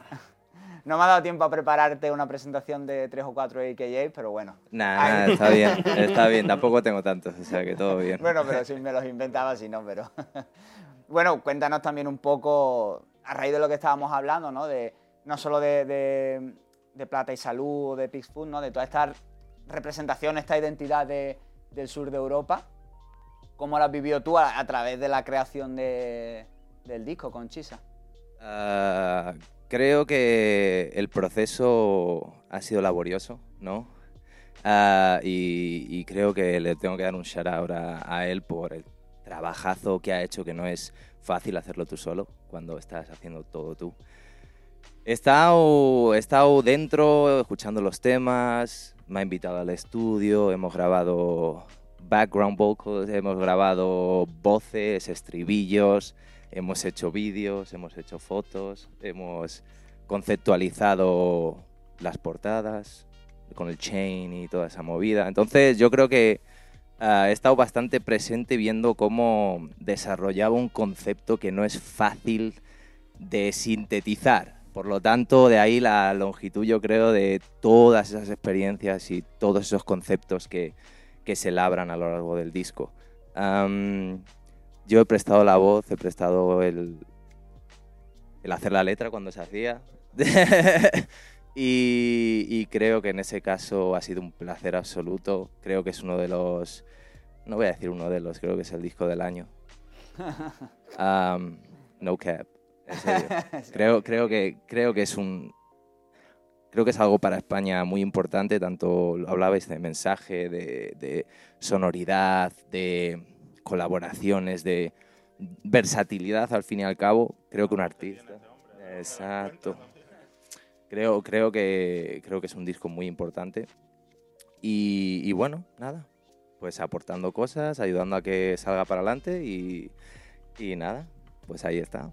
No me ha dado tiempo a prepararte una presentación de tres o cuatro AKJ, pero bueno. Nada, está bien, <laughs> está bien. Tampoco tengo tantos, o sea que todo bien. Bueno, pero si me los inventaba, si no, pero... <laughs> bueno, cuéntanos también un poco, a raíz de lo que estábamos hablando, ¿no? De, no solo de, Plata y Salud de Pixfood, ¿no? De toda esta representación, esta identidad del sur de Europa. ¿Cómo la vivido tú a, través de la creación del disco con Chisa? Uh, Creo que el proceso ha sido laborioso, ¿no? Uh, y, y, creo que le tengo que dar un shout ahora a él por el trabajazo que ha hecho, que no es fácil hacerlo tú solo cuando estás haciendo todo tú. He estado, he estado dentro escuchando los temas, me ha invitado al estudio, hemos grabado background vocals, hemos grabado voces, estribillos, hemos hecho vídeos, hemos hecho fotos, hemos conceptualizado las portadas con el chain y toda esa movida. Entonces yo creo que ah, he estado bastante presente viendo cómo desarrollaba un concepto que no es fácil de sintetizar. Por lo tanto, de ahí la longitud, yo creo, de todas esas experiencias y todos esos conceptos que, se labran a lo largo del disco. Yo he prestado la voz, he prestado el, el hacer la letra cuando se hacía. <laughs> y, creo que en ese caso ha sido un placer absoluto. Creo que es uno de los, no voy a decir uno de los, creo que es el disco del año. <laughs> Um, no cap. <laughs> Creo, creo, que, creo que es un, creo que es algo para España muy importante, tanto hablabais de mensaje, de sonoridad, de colaboraciones, de versatilidad al fin y al cabo. Creo que un artista. Exacto. Creo, creo, que, creo que es un disco muy importante. Y, bueno, nada, pues aportando cosas, ayudando a que salga para adelante y, y nada, pues ahí está.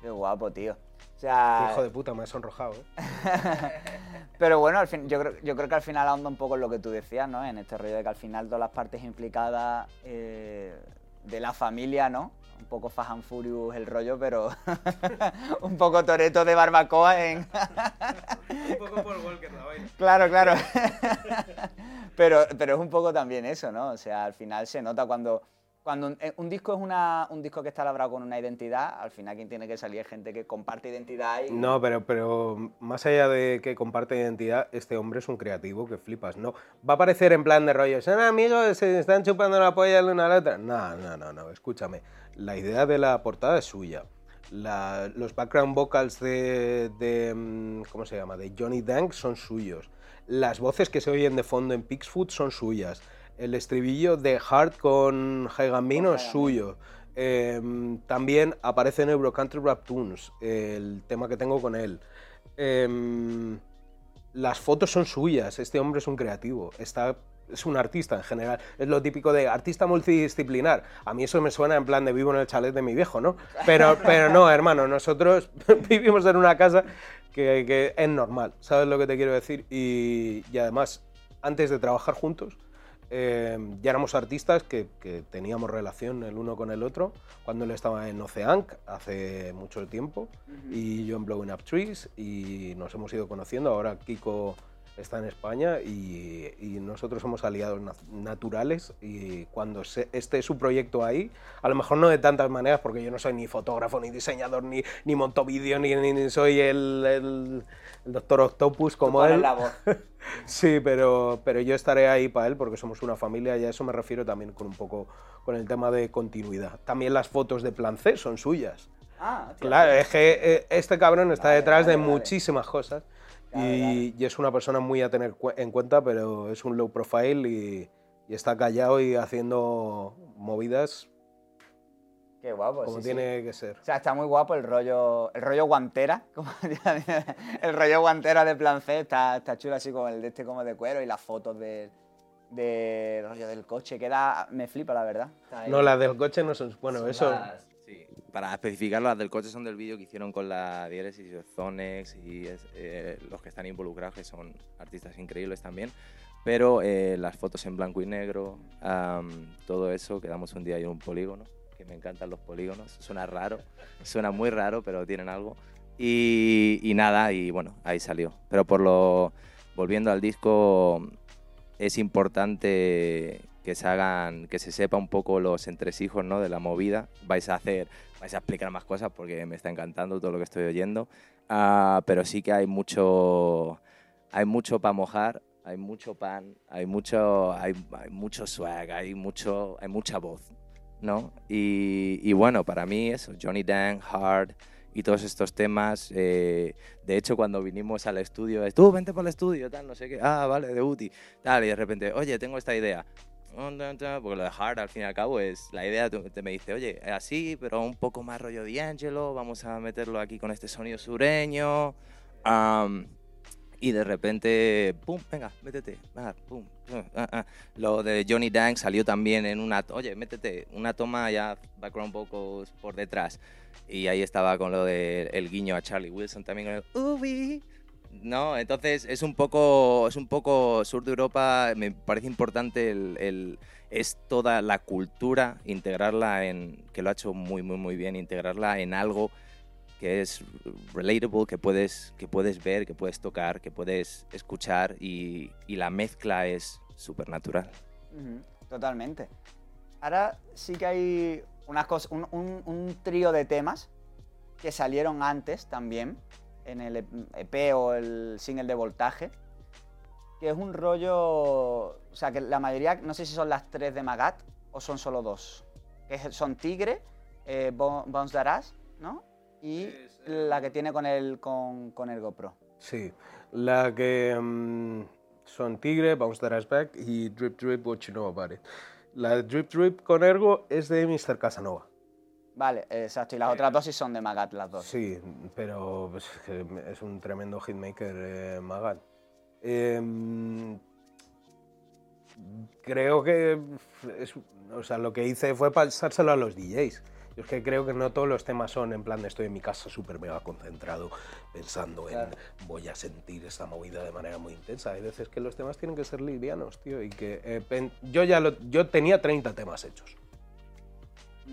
Qué guapo, tío. O sea... Hijo de puta, me ha sonrojado, ¿eh? <laughs> Pero bueno, al fin, yo, creo, yo creo que al final ahonda un poco en lo que tú decías, ¿no? En este rollo de que al final todas las partes implicadas eh, de la familia, ¿no? Un poco Fajan Furious el rollo, pero <laughs> un poco Toreto de barbacoa en... <laughs> un poco por Walker la vaina. Claro, claro. pero, pero es un poco también eso, ¿no? O sea, al final se nota cuando cuando eh, un, disco es una, un disco que está labrado con una identidad, al final quien tiene que salir es gente que comparte identidad. Y... No, pero, pero más allá de que comparte identidad, este hombre es un creativo que flipas. No, va a aparecer en plan de rollo, son amigos, se están chupando la polla de una a la otra. No, no, no, no, escúchame. La idea de la portada es suya. los background vocals de, de, mm, ¿cómo se llama? De Johnny Dank son suyos. Las voces que se oyen de fondo en Pixfoot son suyas el estribillo de Hart con Gambino es suyo. Em, también aparece en Euro Country Rap Tunes, el tema que tengo con él. Em, las fotos son suyas, este hombre es un creativo, está, es un artista en general. Es lo típico de artista multidisciplinar. A mí eso me suena en plan de vivo en el chalet de mi viejo, ¿no? Pero, <laughs> pero no, hermano, nosotros <laughs> vivimos en una casa que, es normal, ¿sabes lo que te quiero decir? y además, antes de trabajar juntos, Em, ya éramos artistas que, teníamos relación el uno con el otro cuando él estaba en Oceanc hace mucho tiempo y yo en Blowing Up Trees y nos hemos ido conociendo. Ahora Kiko está en España y, y nosotros somos aliados na- naturales y cuando se- esté su proyecto ahí, a lo mejor no de tantas maneras porque yo no soy ni fotógrafo, ni diseñador, ni, ni monto vídeo, ni, ni- ni soy el, el- el doctor Octopus como él. la voz. <laughs> Sí, pero, pero yo estaré ahí para él porque somos una familia y a eso me refiero también con un poco con el tema de continuidad. También las fotos de Plan C son suyas. Ah. Claro, es que eh, este cabrón está Vale, detrás vale, de vale. muchísimas cosas Y, es una persona muy a tener cu- en cuenta, pero es un low profile y, y está callado y haciendo movidas Qué guapo. como sí, sí. tiene que ser. O sea, está muy guapo el rollo, el rollo guantera, <laughs> como el rollo guantera de plan C está, está chulo así como el de este como de cuero y las fotos del de, rollo del coche, queda, me flipa la verdad. No, las del coche no son... Bueno, Son eso... las- sí, para especificar, las del coche son del vídeo que hicieron con la diéresis Zonex y eh, los que están involucrados, que son artistas increíbles también. Pero eh, las fotos en blanco y negro, todo eso, quedamos un día en un polígono, que me encantan los polígonos. Suena raro, suena muy raro, pero tienen algo. Y, y nada, y bueno, ahí salió. Pero por lo. Volviendo al disco, es importante que se hagan, que se sepa un poco los entresijos ¿no? de la movida. Vais a hacer, vais a explicar más cosas porque me está encantando todo lo que estoy oyendo. Ah, pero sí que hay mucho, hay mucho para mojar, hay mucho pan, hay mucho, hay, hay mucho swag, hay mucho, hay mucha voz, ¿no? Y, y bueno, para mí eso, Johnny Dang, Hard y todos estos temas. eh, de hecho, cuando vinimos al estudio, es, tú vente para el estudio, tal, no sé qué. Ah, vale, de Uti, tal. Y de repente, oye, tengo esta idea. Porque lo de Hard, al fin y al cabo, es la idea. Te me dice, oye, así, pero un poco más rollo D'Angelo. Vamos a meterlo aquí con este sonido sureño. Am, y de repente, pum, venga, métete. ah, pum, ah, ah. Lo de Johnny Dang salió también en una. Oye, métete, una toma ya, background vocals por detrás. Y ahí estaba con lo del el guiño a Charlie Wilson también con el Ubi. No, entonces es un poco, es un poco sur de Europa. Me parece importante el, es toda la cultura integrarla en que lo ha hecho muy muy muy bien integrarla en algo que es relatable, que puedes que puedes ver, que puedes tocar, que puedes escuchar y, la mezcla es súper natural. Ujú, Totalmente. Ahora sí que hay unas cosas, un- un trío de temas que salieron antes también en el EP o el single de voltaje, que es un rollo, o sea, que la mayoría, no sé si son las tres de Magat o son solo dos, que son Tigre, eh, Bo- Bones Daras, ¿no? Y la que tiene con el, con, con el GoPro. Sí, la que mm, son Tigre, Bounce Ass Back y Drip Drip, What You Know About It. La de Drip Drip con Ergo es de Mr. Casanova. Vale, exacto, y las otras dos sí son de Magat, las dos. Sí, pero pues, es un tremendo hitmaker eh, Magat. Em, creo que es- o sea, lo que hice fue pasárselo a los DJs. Yo es que creo que no todos los temas son en plan de estoy en mi casa súper mega concentrado pensando Claro. en voy a sentir esta movida de manera muy intensa. Hay veces que los temas tienen que ser livianos, tío. Y que eh, yo ya lo- yo tenía 30 temas hechos.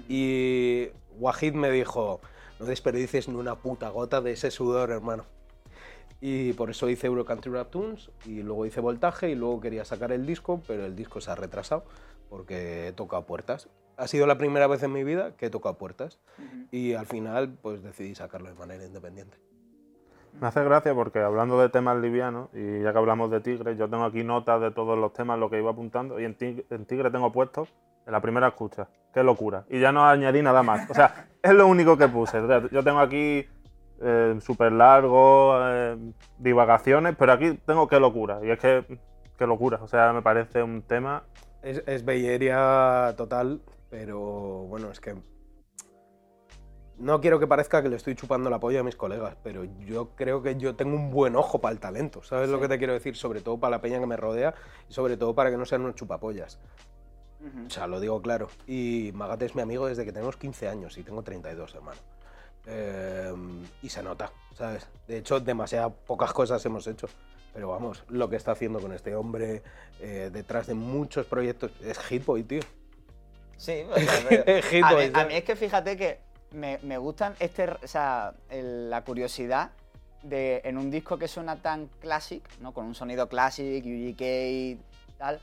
Y Wahid me dijo, no desperdicies ni una puta gota de ese sudor, hermano. Y por eso hice Euro Country Rap Tunes y luego hice Voltaje y luego quería sacar el disco, pero el disco se ha retrasado porque he tocado puertas. Ha sido la primera vez en mi vida que he tocado puertas y al final pues decidí sacarlo de manera independiente. Me hace gracia porque hablando de temas livianos, y ya que hablamos de Tigre, yo tengo aquí notas de todos los temas, lo que iba apuntando, y en Tigre, en Tigre tengo puesto en la primera escucha. Qué locura. Y ya no añadí nada más. O sea, es lo único que puse. O sea, yo tengo aquí eh, súper largo, eh, divagaciones, pero aquí tengo qué locura. Y es que, qué locura. O sea, me parece un tema Es, es bellería total, pero bueno, es que no quiero que parezca que le estoy chupando la polla a mis colegas, pero yo creo que yo tengo un buen ojo para el talento, ¿sabes lo que te quiero decir? Sobre todo para la peña que me rodea y sobre todo para que no sean unos chupapollas. O sea, lo digo claro. Y Magate es mi amigo desde que tenemos 15 años y tengo 32, hermano. Eh, y se nota, ¿sabes? De hecho, demasiadas pocas cosas hemos hecho. Pero vamos, lo que está haciendo con este hombre eh, detrás de muchos proyectos es Hitboy, tío. Sí, o sea, pero- <laughs> Hit a, mí, a ¿sabes? mí es que fíjate que me, me gustan este, o sea, el- la curiosidad de, en un disco que suena tan classic, ¿no? Con un sonido classic, UGK y tal.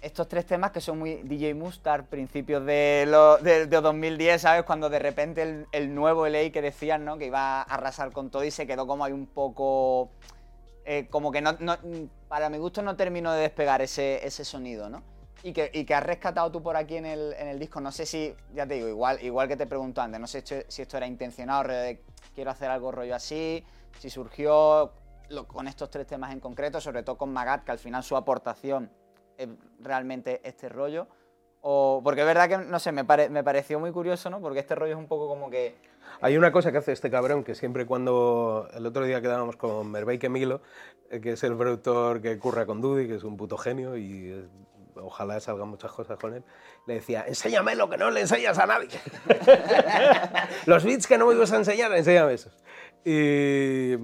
Estos tres temas que son muy DJ Mustard, principios de, lo- de, de 2010, ¿sabes? Cuando de repente el, nuevo LA que decían, ¿no? Que iba a arrasar con todo y se quedó como ahí un poco... eh, como que no, para mi gusto no terminó de despegar ese, ese sonido, ¿no? Y que, y que has rescatado tú por aquí en el, en el disco, no sé si, ya te digo, igual, igual que te pregunto antes, no sé si esto era intencionado, de quiero hacer algo rollo así, si surgió con estos tres temas en concreto, sobre todo con Magat, que al final su aportación realmente este rollo. O, porque es verdad que, no sé, me, pare- me pareció muy curioso, ¿no? Porque este rollo es un poco como que... Hay una cosa que hace este cabrón que siempre cuando el otro día quedábamos con Merveike Milo, eh, que es el productor que curra con Dudy, que es un puto genio y eh, ojalá salgan muchas cosas con él, le decía, enséñame lo que no le enseñas a nadie. <laughs> Los beats que no me ibas a enseñar, enséñame esos. Y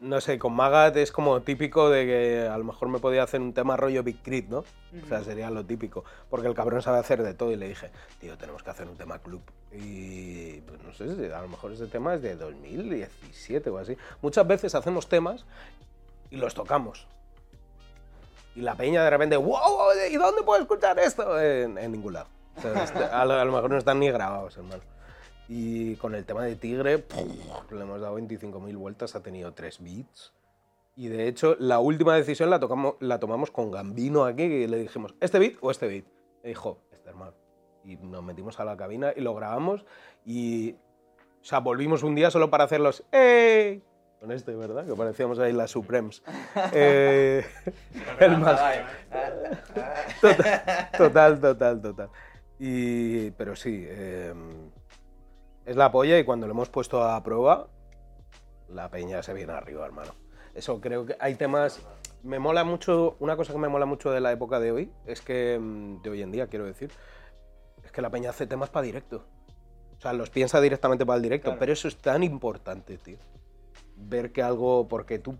no sé, con Magat es como típico de que a lo mejor me podía hacer un tema rollo Big Crit, ¿no? O sea, sería lo típico. Porque el cabrón sabe hacer de todo y le dije, tío, tenemos que hacer un tema club. Y pues no sé, a lo mejor ese tema es de 2017 o así. Muchas veces hacemos temas y los tocamos. Y la peña de repente, wow, ¿y dónde puedo escuchar esto? En, en ningún lado. O sea, <laughs> a, lo, a lo mejor no están ni grabados, hermano. Y con el tema de Tigre, puf, le hemos dado 25.000 vueltas, ha tenido 3 beats. Y de hecho, la última decisión la, tocamos, la tomamos con Gambino aquí, y le dijimos, ¿este beat o este beat? Y dijo, este hermano. Y nos metimos a la cabina y lo grabamos. Y, o sea, volvimos un día solo para hacer los ¡Ey! Con este, ¿verdad? Que parecíamos ahí las Supremes. <laughs> Eh, el más. Total, total, total, total. Y, pero sí, eh, es la polla y cuando lo hemos puesto a prueba, la peña se viene arriba, hermano. Eso creo que hay temas. Me mola mucho, una cosa que me mola mucho de la época de hoy, es que, mm, de hoy en día quiero decir, es que la peña hace temas para directo. O sea, los piensa directamente para el directo, Claro. pero eso es tan importante, tío. Ver que algo, porque tú,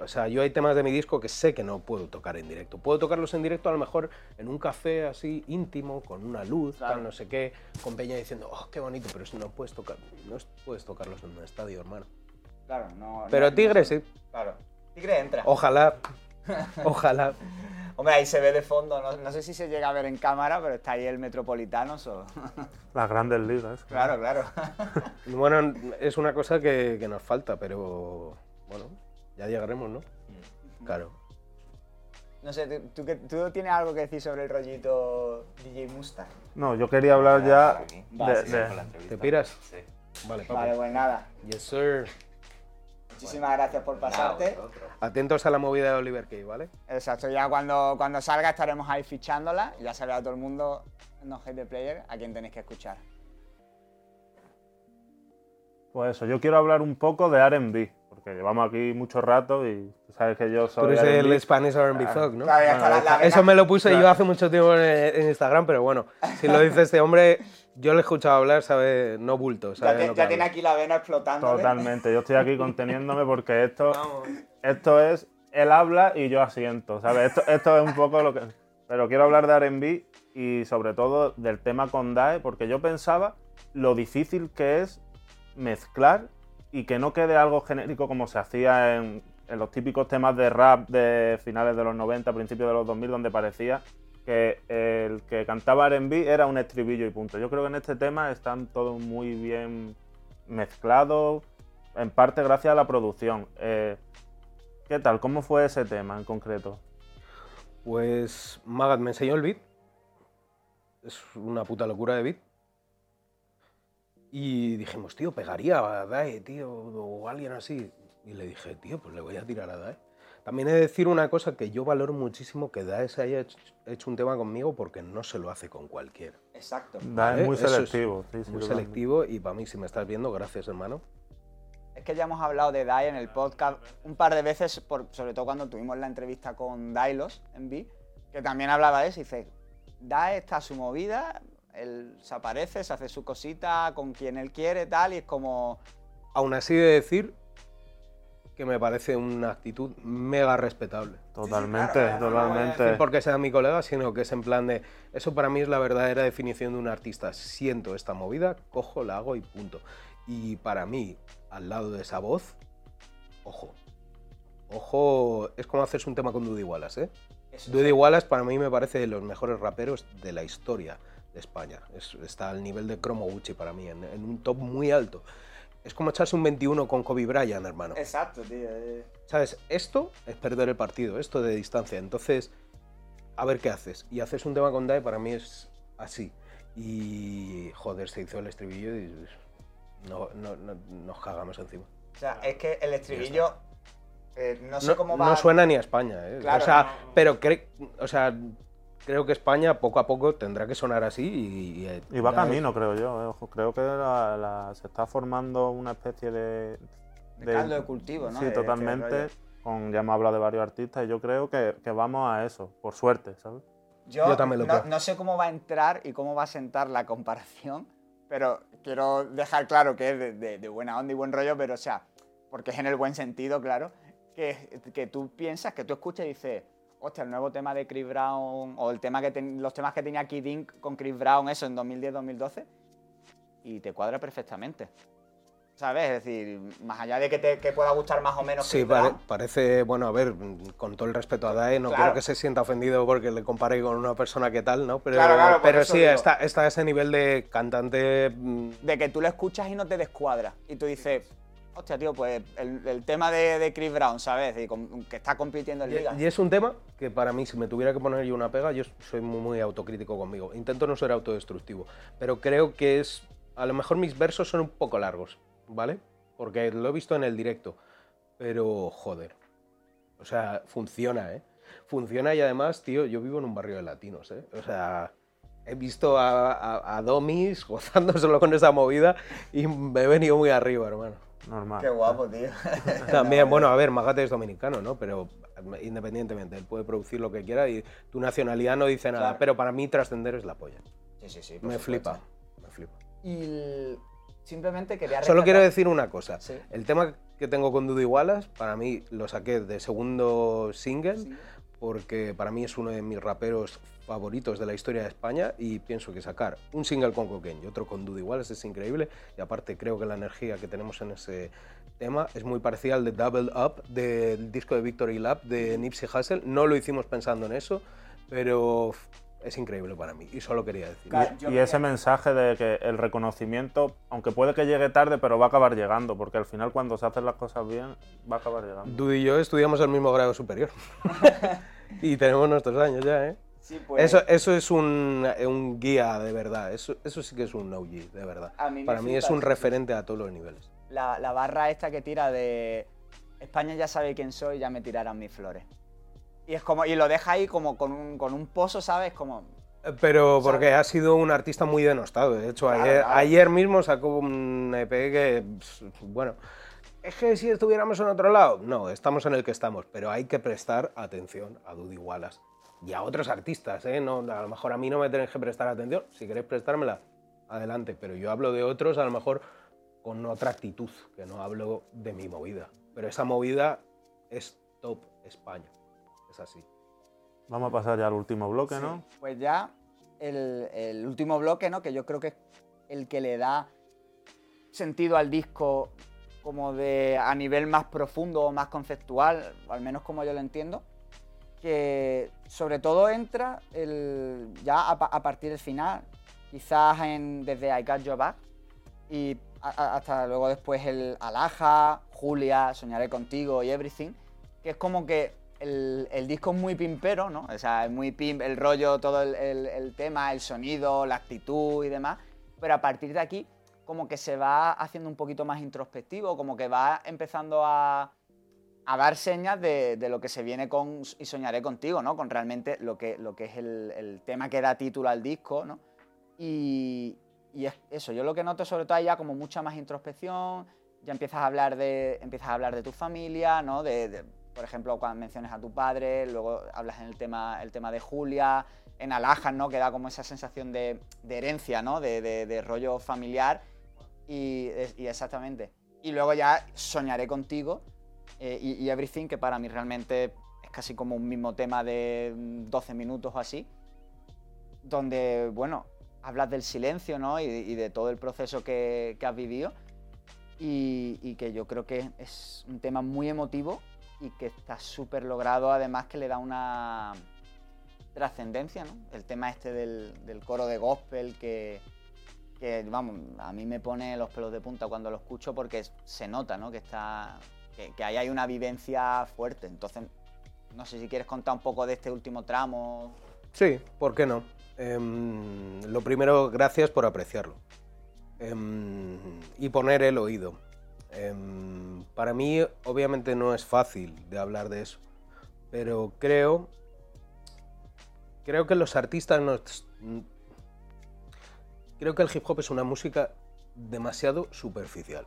o sea, yo hay temas de mi disco que sé que no puedo tocar en directo. Puedo tocarlos en directo a lo mejor en un café así íntimo, con una luz, Claro. tal, no sé qué, con peña diciendo, oh, qué bonito, pero eso no puedes tocar, no es- puedes tocarlos en un estadio, hermano. Claro, no... Pero no- Tigre no- sí. Claro. Tigre entra. Ojalá, <laughs> ojalá. Hombre, ahí se ve de fondo, no, no sé si se llega a ver en cámara, pero está ahí el Metropolitano. so- <laughs> Las grandes ligas. claro, claro. Bueno, es una cosa que, que nos falta, pero bueno, ya llegaremos, ¿no? Claro. No sé, ¿tú, tú, qué- tú tienes algo que decir sobre el rollito DJ Mustang? No, yo quería hablar ya de, sí, de- ¿Te piras? Sí. Vale, papi. Vale, pues nada. Yes, sir. Muchísimas gracias por pasarte. Atentos a la movida de Oliver Kay, ¿vale? Exacto, ya cuando, cuando salga estaremos ahí fichándola. y Ya sabe a todo el mundo, no hate the player, a quien tenéis que escuchar. Pues eso, yo quiero hablar un poco de R&B, llevamos aquí mucho rato y tú sabes que yo soy Tú eres R&B. el Spanish R&B Thug, ¿no? Claro, está la- la Eso me lo puse yo hace mucho tiempo en, en Instagram, pero bueno, si lo dice este hombre, yo le he escuchado hablar, sabe, no bulto, Ya, te- tiene aquí la vena explotando. Totalmente, yo estoy aquí <laughs> conteniéndome porque esto, esto es él habla y yo asiento, ¿sabes? Esto, esto es un poco lo que... Pero quiero hablar de R&B y sobre todo del tema con DAE, porque yo pensaba lo difícil que es mezclar y que no quede algo genérico como se hacía en, los típicos temas de rap de finales de los 90, principios de los 2000, donde parecía que el que cantaba R&B era un estribillo y punto. Yo creo que en este tema están todos muy bien mezclados, en parte gracias a la producción. Eh, ¿Qué tal? ¿Cómo fue ese tema en concreto? Pues Magat me enseñó el beat. Es una puta locura de beat. Y dijimos, tío, pegaría a Dae, tío, o alguien así. Y le dije, tío, pues le voy a tirar a Dae. También he de decir una cosa que yo valoro muchísimo que Dae se haya hecho, un tema conmigo porque no se lo hace con cualquiera. Exacto. Da, ¿vale? es muy Eso es selectivo. sí, sí, Muy selectivo y para mí, si me estás viendo, gracias, hermano. Es que ya hemos hablado de Dai en el podcast un par de veces, por- sobre todo cuando tuvimos la entrevista con Dailos en B, que también hablaba de eso. Y dice, Dai está a su movida, él se aparece, se hace su cosita con quien él quiere, tal, y es como... Aún así de decir que me parece una actitud mega respetable. Totalmente, claro, no, no, No totalmente. decir porque sea mi colega, sino que es en plan de. Eso para mí es la verdadera definición de un artista. Siento esta movida, cojo, la hago y punto. Y para mí, al lado de esa voz, ojo. Ojo, es como hacerse un tema con Dudy Wallace, ¿eh? Dudy Wallace para mí me parece de los mejores raperos de la historia España. Es- está al nivel de Cromo Gucci para mí, en, en un top muy alto. Es como echarse un 21 con Kobe Bryant, hermano. Exacto, tío. eh. ¿Sabes? Esto es perder el partido, esto de distancia. Entonces, a ver qué haces. Y haces un tema con Dae para mí es así. Y joder, se hizo el estribillo y no, no- no- nos cagamos encima. O sea, es que el estribillo. eh, no sé cómo va. no suena ni a España, ¿eh? Claro, o sea, pero cre- o sea, creo que España poco a poco tendrá que sonar así y... Y, Y va camino, creo yo. eh, Creo que la- la- se está formando una especie de. De caldo de cultivo, ¿no? Sí, De totalmente. con, ya hemos hablado de varios artistas y yo creo que, que vamos a eso, por suerte, ¿sabes? Yo, Yo también lo no, creo. no sé cómo va a entrar y cómo va a sentar la comparación, pero quiero dejar claro que es de, de- de buena onda y buen rollo, pero o sea, porque es en el buen sentido, claro, que, que tú piensas, que tú escuchas y dices, hostia, el nuevo tema de Chris Brown, o el tema que ten- los temas que tenía Kid Ink con Chris Brown, eso en 2010-2012, y te cuadra perfectamente. ¿Sabes? Es decir, más allá de que te que pueda gustar más o menos Sí, pare- parece, bueno, a ver, con todo el respeto a Dae, no Claro. creo que se sienta ofendido porque le compare con una persona que tal, ¿no? Pero, Claro, claro, por pero sí, digo. está, está ese nivel de cantante... mm, de que tú lo escuchas y no te descuadra. Y tú dices, hostia, tío, pues el, el tema de, de Chris Brown, ¿sabes? Y con- que está compitiendo en liga. Y, es un tema que para mí, si me tuviera que poner yo una pega, yo soy muy, muy autocrítico conmigo. Intento no ser autodestructivo, pero creo que es... A lo mejor mis versos son un poco largos, ¿vale? Porque lo he visto en el directo, pero joder. O sea, funciona, ¿eh? Funciona y además, tío, yo vivo en un barrio de latinos, ¿eh? O sea, he visto a, a, a Domis <laughs> gozándoselo con esa movida y me he venido muy arriba, hermano. Normal. Qué guapo, tío. <laughs> También, bueno, a ver, Magate es dominicano, ¿no? Pero independientemente, él puede producir lo que quiera y tu nacionalidad no dice nada. Claro. Pero para mí trascender es la polla. Sí, sí, sí. Me supuesto. flipa, me flipa. Y el- simplemente quería Solo quiero decir una cosa. Sí. El tema que tengo con Dudy Wallace, para mí lo saqué de segundo single, Sí. Porque para mí es uno de mis raperos favoritos de la historia de España y pienso que sacar un single con Cocaine y otro con Dudy Wallace es increíble y aparte creo que la energía que tenemos en ese tema es muy parecida al de Double Up del disco de Victory Lap de Nipsey Hussle. No lo hicimos pensando en eso, pero es increíble para mí y solo quería decir. Y quería- ese mensaje de que el reconocimiento, aunque puede que llegue tarde, pero va a acabar llegando, porque al final cuando se hacen las cosas bien, va a acabar llegando. Dudy y yo estudiamos el mismo grado superior <laughs> <laughs> y tenemos nuestros años ya, ¿eh? Sí, pues, Eso, eso es un, un guía de verdad, eso, eso sí que es un OG, de verdad. A mí me Para mí es un referente a todos los niveles. la, la barra esta que tira de España ya sabe quién soy, ya me tirarán mis flores. Y es como, y lo deja ahí como con un, con un pozo, ¿sabes? Como, Eh, Pero porque ha sido un artista muy denostado. De hecho, Claro, ayer, claro. ayer mismo sacó un EP que, bueno, es que si estuviéramos en otro lado, no, estamos en el que estamos, pero hay que prestar atención a Dudy Wallace y a otros artistas, ¿eh? No, a lo mejor a mí no me tenéis que prestar atención, si queréis prestármela, adelante, pero yo hablo de otros a lo mejor con otra actitud, que no hablo de mi movida, pero esa movida es top España, así. Vamos a pasar ya al último bloque, Sí. ¿no? Pues ya el, el último bloque, ¿no? Que yo creo que es el que le da sentido al disco como de a nivel más profundo o más conceptual, al menos como yo lo entiendo, que sobre todo entra el, ya a, pa- a partir del final, quizás en, desde I Got Your Back y a- hasta luego después el Alaja, Julia, Soñaré Contigo y Everything, que es como que el, disco es muy pimpero, ¿no? O sea, es muy pimp, el rollo, todo el, tema, el sonido, la actitud y demás, pero a partir de aquí como que se va haciendo un poquito más introspectivo, como que va empezando a, dar señas de, lo que se viene con Y Soñaré Contigo, ¿no? Con realmente lo que, es el, tema que da título al disco, ¿no? Y, y es eso, yo lo que noto sobre todo ya como mucha más introspección, ya empiezas a hablar de, empiezas a hablar de tu familia, ¿no? De, por ejemplo, cuando menciones a tu padre, luego hablas en el tema, el tema de Julia, en Alhajas, ¿no? Que da como esa sensación de, de herencia, ¿no? De, de- de rollo familiar. Y, y exactamente. Y luego ya soñaré contigo eh, y, y Everything, que para mí realmente es casi como un mismo tema de mm, 12 minutos o así, donde, bueno, hablas del silencio, ¿no? Y, y de todo el proceso que, que has vivido. y, y que yo creo que es un tema muy emotivo y que está súper logrado, además que le da una trascendencia, ¿no? El tema este del, del coro de gospel que, vamos, a mí me pone los pelos de punta cuando lo escucho porque se nota, ¿no? Que está, que, que ahí hay una vivencia fuerte. Entonces, no sé si quieres contar un poco de este último tramo. Sí, ¿por qué no? Em, lo primero, gracias por apreciarlo. Em, y poner el oído. Em, para mí, obviamente, no es fácil de hablar de eso. Pero creo. Creo que los artistas nos. Creo que el hip hop es una música demasiado superficial.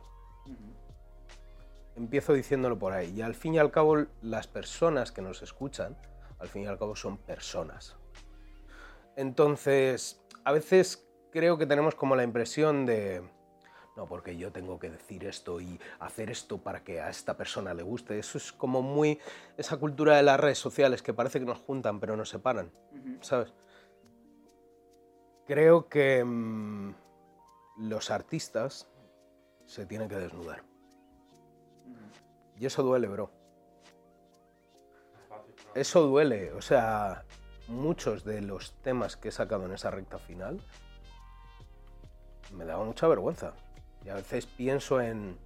Empiezo diciéndolo por ahí. Y al fin y al cabo, las personas que nos escuchan, al fin y al cabo, son personas. Entonces, a veces creo que tenemos como la impresión de, no, porque yo tengo que decir esto y hacer esto para que a esta persona le guste. Eso es como muy esa cultura de las redes sociales que parece que nos juntan pero nos separan, ¿sabes? Creo que mm, los artistas se tienen que desnudar. Y eso duele, bro. Eso duele, o sea, muchos de los temas que he sacado en esa recta final me daba mucha vergüenza. Y a veces pienso en,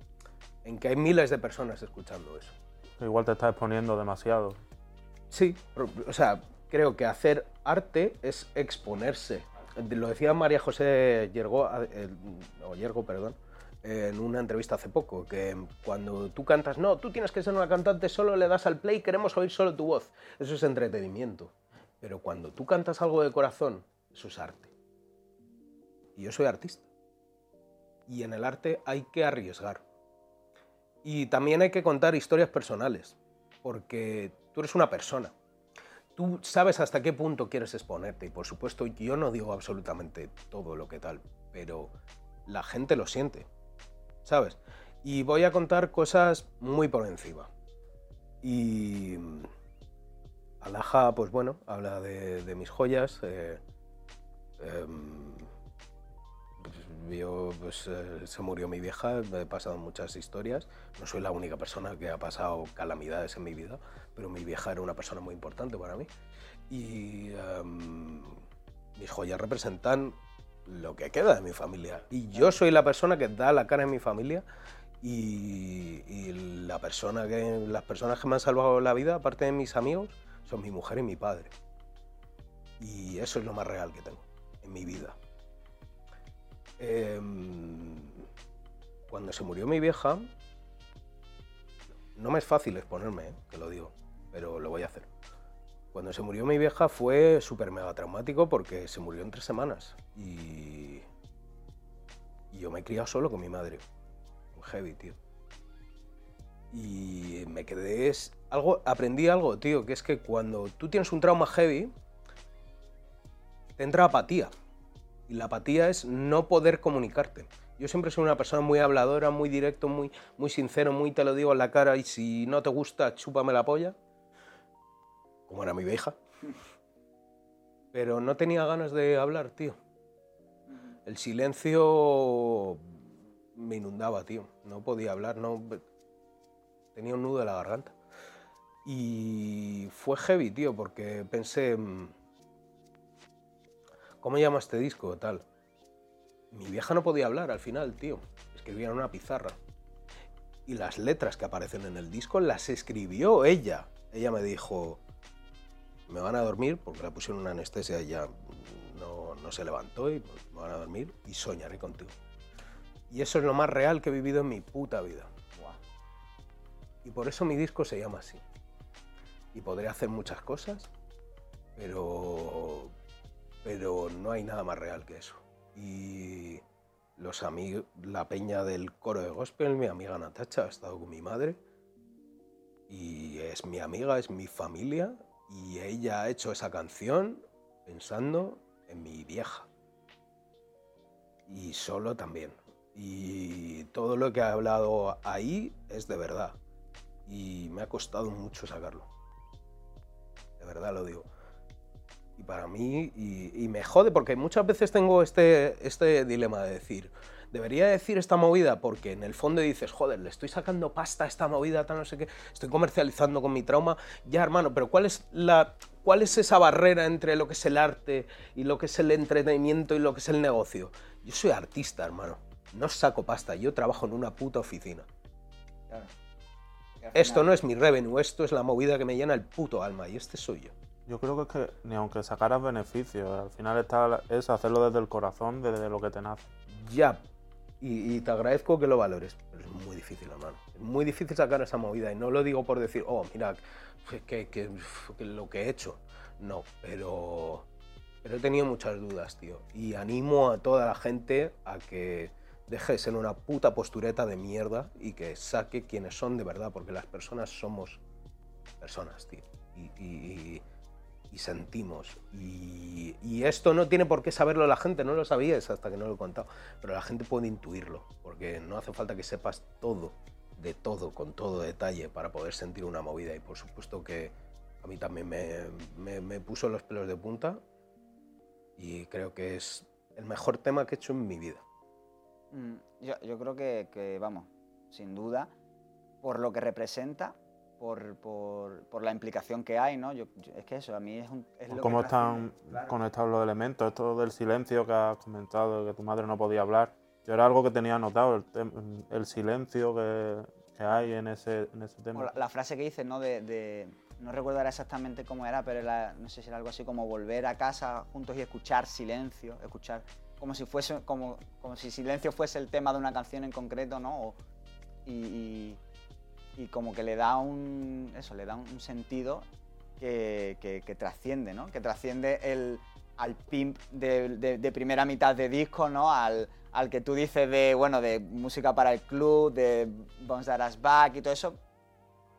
en que hay miles de personas escuchando eso. Igual te estás exponiendo demasiado. Sí, o sea, creo que hacer arte es exponerse. Lo decía María José eh, Yergo, perdón, en una entrevista hace poco, que cuando tú cantas, no, tú tienes que ser una cantante, solo le das al play, queremos oír solo tu voz. Eso es entretenimiento. Pero cuando tú cantas algo de corazón, eso es arte. Y yo soy artista. Y en el arte hay que arriesgar. Y también hay que contar historias personales, porque tú eres una persona. Tú sabes hasta qué punto quieres exponerte y por supuesto yo no digo absolutamente todo lo que tal, pero la gente lo siente, ¿sabes? Y voy a contar cosas muy por encima. Y Alaja, pues bueno, habla de, mis joyas. eh, em, yo, pues, eh, se murió mi vieja, he pasado muchas historias. No soy la única persona que ha pasado calamidades en mi vida, pero mi vieja era una persona muy importante para mí. Y em, mis joyas representan lo que queda de mi familia. Y yo soy la persona que da la cara en mi familia y, y la persona que, las personas que me han salvado la vida, aparte de mis amigos, son mi mujer y mi padre. Y eso es lo más real que tengo en mi vida. Em, cuando se murió mi vieja, no me es fácil exponerme, ¿eh? que lo digo, pero lo voy a hacer. Cuando se murió mi vieja fue súper mega traumático porque se murió en tres semanas y, yo me he criado solo con mi madre. Un heavy, tío. Y me quedé. es- Algo, aprendí algo, tío, que es que cuando tú tienes un trauma heavy, te entra apatía. Y la apatía es no poder comunicarte. Yo siempre soy una persona muy habladora, muy directo, muy, muy sincero, muy te lo digo en la cara y si no te gusta, chúpame la polla. Como era mi vieja. Pero no tenía ganas de hablar, tío. El silencio me inundaba, tío. No podía hablar, no... Tenía un nudo en la garganta. Y fue heavy, tío, porque pensé... ¿Cómo llama este disco? Tal. Mi vieja no podía hablar al final, tío. Escribía en una pizarra. Y las letras que aparecen en el disco las escribió ella. Ella me dijo, me van a dormir, porque le pusieron una anestesia y ya no, no se levantó y me van a dormir y soñaré contigo. Y eso es lo más real que he vivido en mi puta vida. Y por eso mi disco se llama así. Y podré hacer muchas cosas, pero, pero no hay nada más real que eso. Y los la peña del coro de gospel, mi amiga Natacha ha estado con mi madre y es mi amiga, es mi familia y ella ha hecho esa canción pensando en mi vieja. Y solo también. Y todo lo que ha hablado ahí es de verdad. Y me ha costado mucho sacarlo. De verdad lo digo. Y para mí, y, y me jode porque muchas veces tengo este, este dilema de decir, debería decir esta movida porque en el fondo dices, joder, le estoy sacando pasta a esta movida, tal no sé qué, estoy comercializando con mi trauma. Ya, hermano, pero ¿cuál es la cuál es esa barrera entre lo que es el arte y lo que es el entretenimiento y lo que es el negocio? Yo soy artista, hermano. No saco pasta, yo trabajo en una puta oficina. Claro. Esto no es mi revenue, esto es la movida que me llena el puto alma y este soy yo. Yo creo que es que ni aunque sacaras beneficios, al final está, es hacerlo desde el corazón, desde lo que te nace. Ya. Y, te agradezco que lo valores, pero es muy difícil, hermano. Es muy difícil sacar esa movida y no lo digo por decir, oh, mira, que, que- lo que he hecho. No, pero, pero he tenido muchas dudas, tío. Y animo a toda la gente a que deje de ser una puta postureta de mierda y que saque quienes son de verdad, porque las personas somos personas, tío. Y, y- y- y sentimos. Y, y esto no tiene por qué saberlo la gente, no lo sabías hasta que no lo he contado, pero la gente puede intuirlo, porque no hace falta que sepas todo, de todo, con todo detalle, para poder sentir una movida. Y por supuesto que a mí también me, me- me puso los pelos de punta y creo que es el mejor tema que he hecho en mi vida. Mm, Yo, yo creo que, que, vamos, sin duda, por lo que representa, por, por- por la implicación que hay, ¿no? Yo, yo- es que eso, a mí es, un, es lo que ¿Cómo están claro. conectados los elementos? Esto del silencio que has comentado, que tu madre no podía hablar. Yo era algo que tenía anotado, el, el silencio que, que hay en ese, en ese tema. la, la frase que dices, ¿no? De, de- no recuerdo ahora exactamente cómo era, pero era, no sé si era algo así como volver a casa juntos y escuchar silencio, escuchar como si fuese, como, como si silencio fuese el tema de una canción en concreto, ¿no? O- y, y- y como que le da un, eso, le da un sentido que, que- trasciende, ¿no? Que trasciende el, al pimp de, de- primera mitad de disco, ¿no? Al, al que tú dices de, bueno, de música para el club, de Bones That Back y todo eso.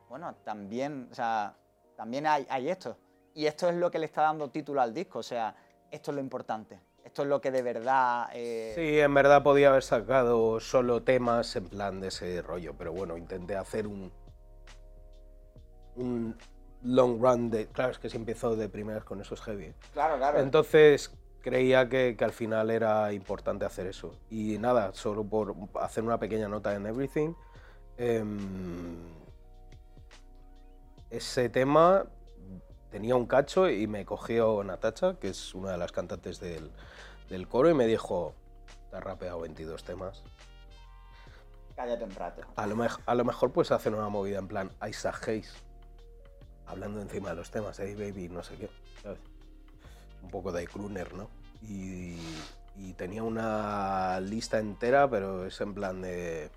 Bueno, también, o sea, también hay, hay esto. Y esto es lo que le está dando título al disco, o sea, esto es lo importante. Esto es lo que de verdad... eh, Sí, en verdad podía haber sacado solo temas en plan de ese rollo, pero bueno, intenté hacer un, un long run de... Claro, es que si empezó de primeras con esos heavy. ¿eh? Claro, claro. Entonces creía que, que al final era importante hacer eso. Y nada, solo por hacer una pequeña nota en Everything. em, ese tema tenía un cacho y me cogió Natacha, que es una de las cantantes del, del coro, y me dijo, te has rapeado 22 temas. Cállate un rato. A lo, a lo mejor puedes hacer una movida en plan Isaac Hayes, hablando encima de los temas, hey baby, no sé qué, ¿sabes? Un poco de crooner, ¿no? Y, y tenía una lista entera, pero es en plan de...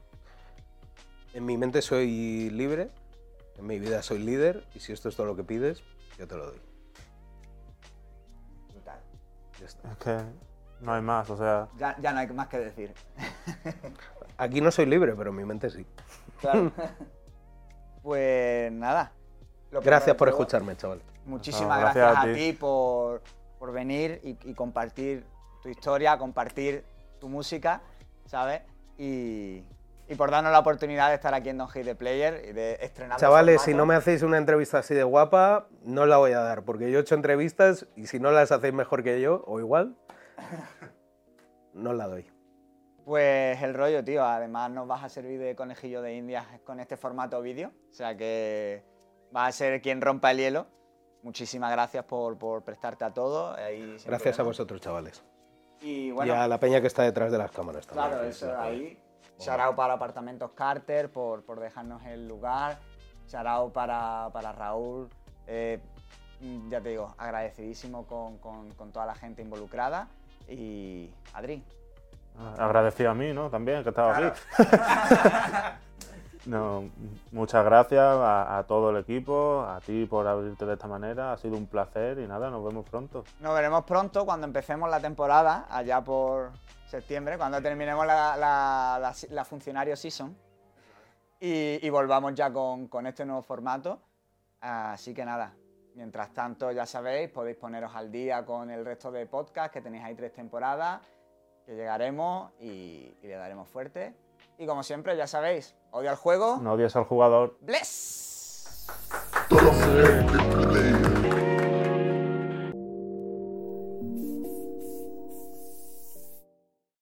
En mi mente soy libre, en mi vida soy líder, y si esto es todo lo que pides, yo te lo doy. Brutal. Ya está. Es que no hay más, o sea, Ya, ya no hay más que decir. Aquí no soy libre, pero en mi mente sí. Claro. <laughs> pues nada. Gracias por todo, escucharme, chaval. Muchísimas No, gracias, gracias a a ti, por, por venir y, y compartir tu historia, compartir tu música, ¿sabes? Y, y por darnos la oportunidad de estar aquí en Don Hate the Player y de estrenar. Chavales, si no me hacéis una entrevista así de guapa, no la voy a dar, porque yo he hecho entrevistas y si no las hacéis mejor que yo, o igual, <laughs> no la doy. Pues el rollo, tío. Además nos vas a servir de conejillo de indias con este formato vídeo. O sea que vas a ser quien rompa el hielo. Muchísimas gracias por, por prestarte a todo. ahí sin Gracias a vosotros, chavales. Y bueno, y a la peña que está detrás de las cámaras también. claro, eso es la ahí. Shout para Apartamentos Carter por, por dejarnos el lugar. Shout para, para Raúl. Eh, ya te digo, agradecidísimo con, con- con toda la gente involucrada. Y Adri, agradecido a mí, ¿no? También, que estaba aquí. <laughs> No, muchas gracias a, a todo el equipo, a ti por abrirte de esta manera. Ha sido un placer y nada, nos vemos pronto. Nos veremos pronto cuando empecemos la temporada, allá por septiembre, cuando terminemos la, la, la- la funcionario season y, y volvamos ya con, con este nuevo formato. Así que nada, mientras tanto ya sabéis, podéis poneros al día con el resto de podcast, que tenéis ahí tres temporadas, que llegaremos y, y le daremos fuerte. Y como siempre, ya sabéis, odio al juego. No odies al jugador. ¡Bless!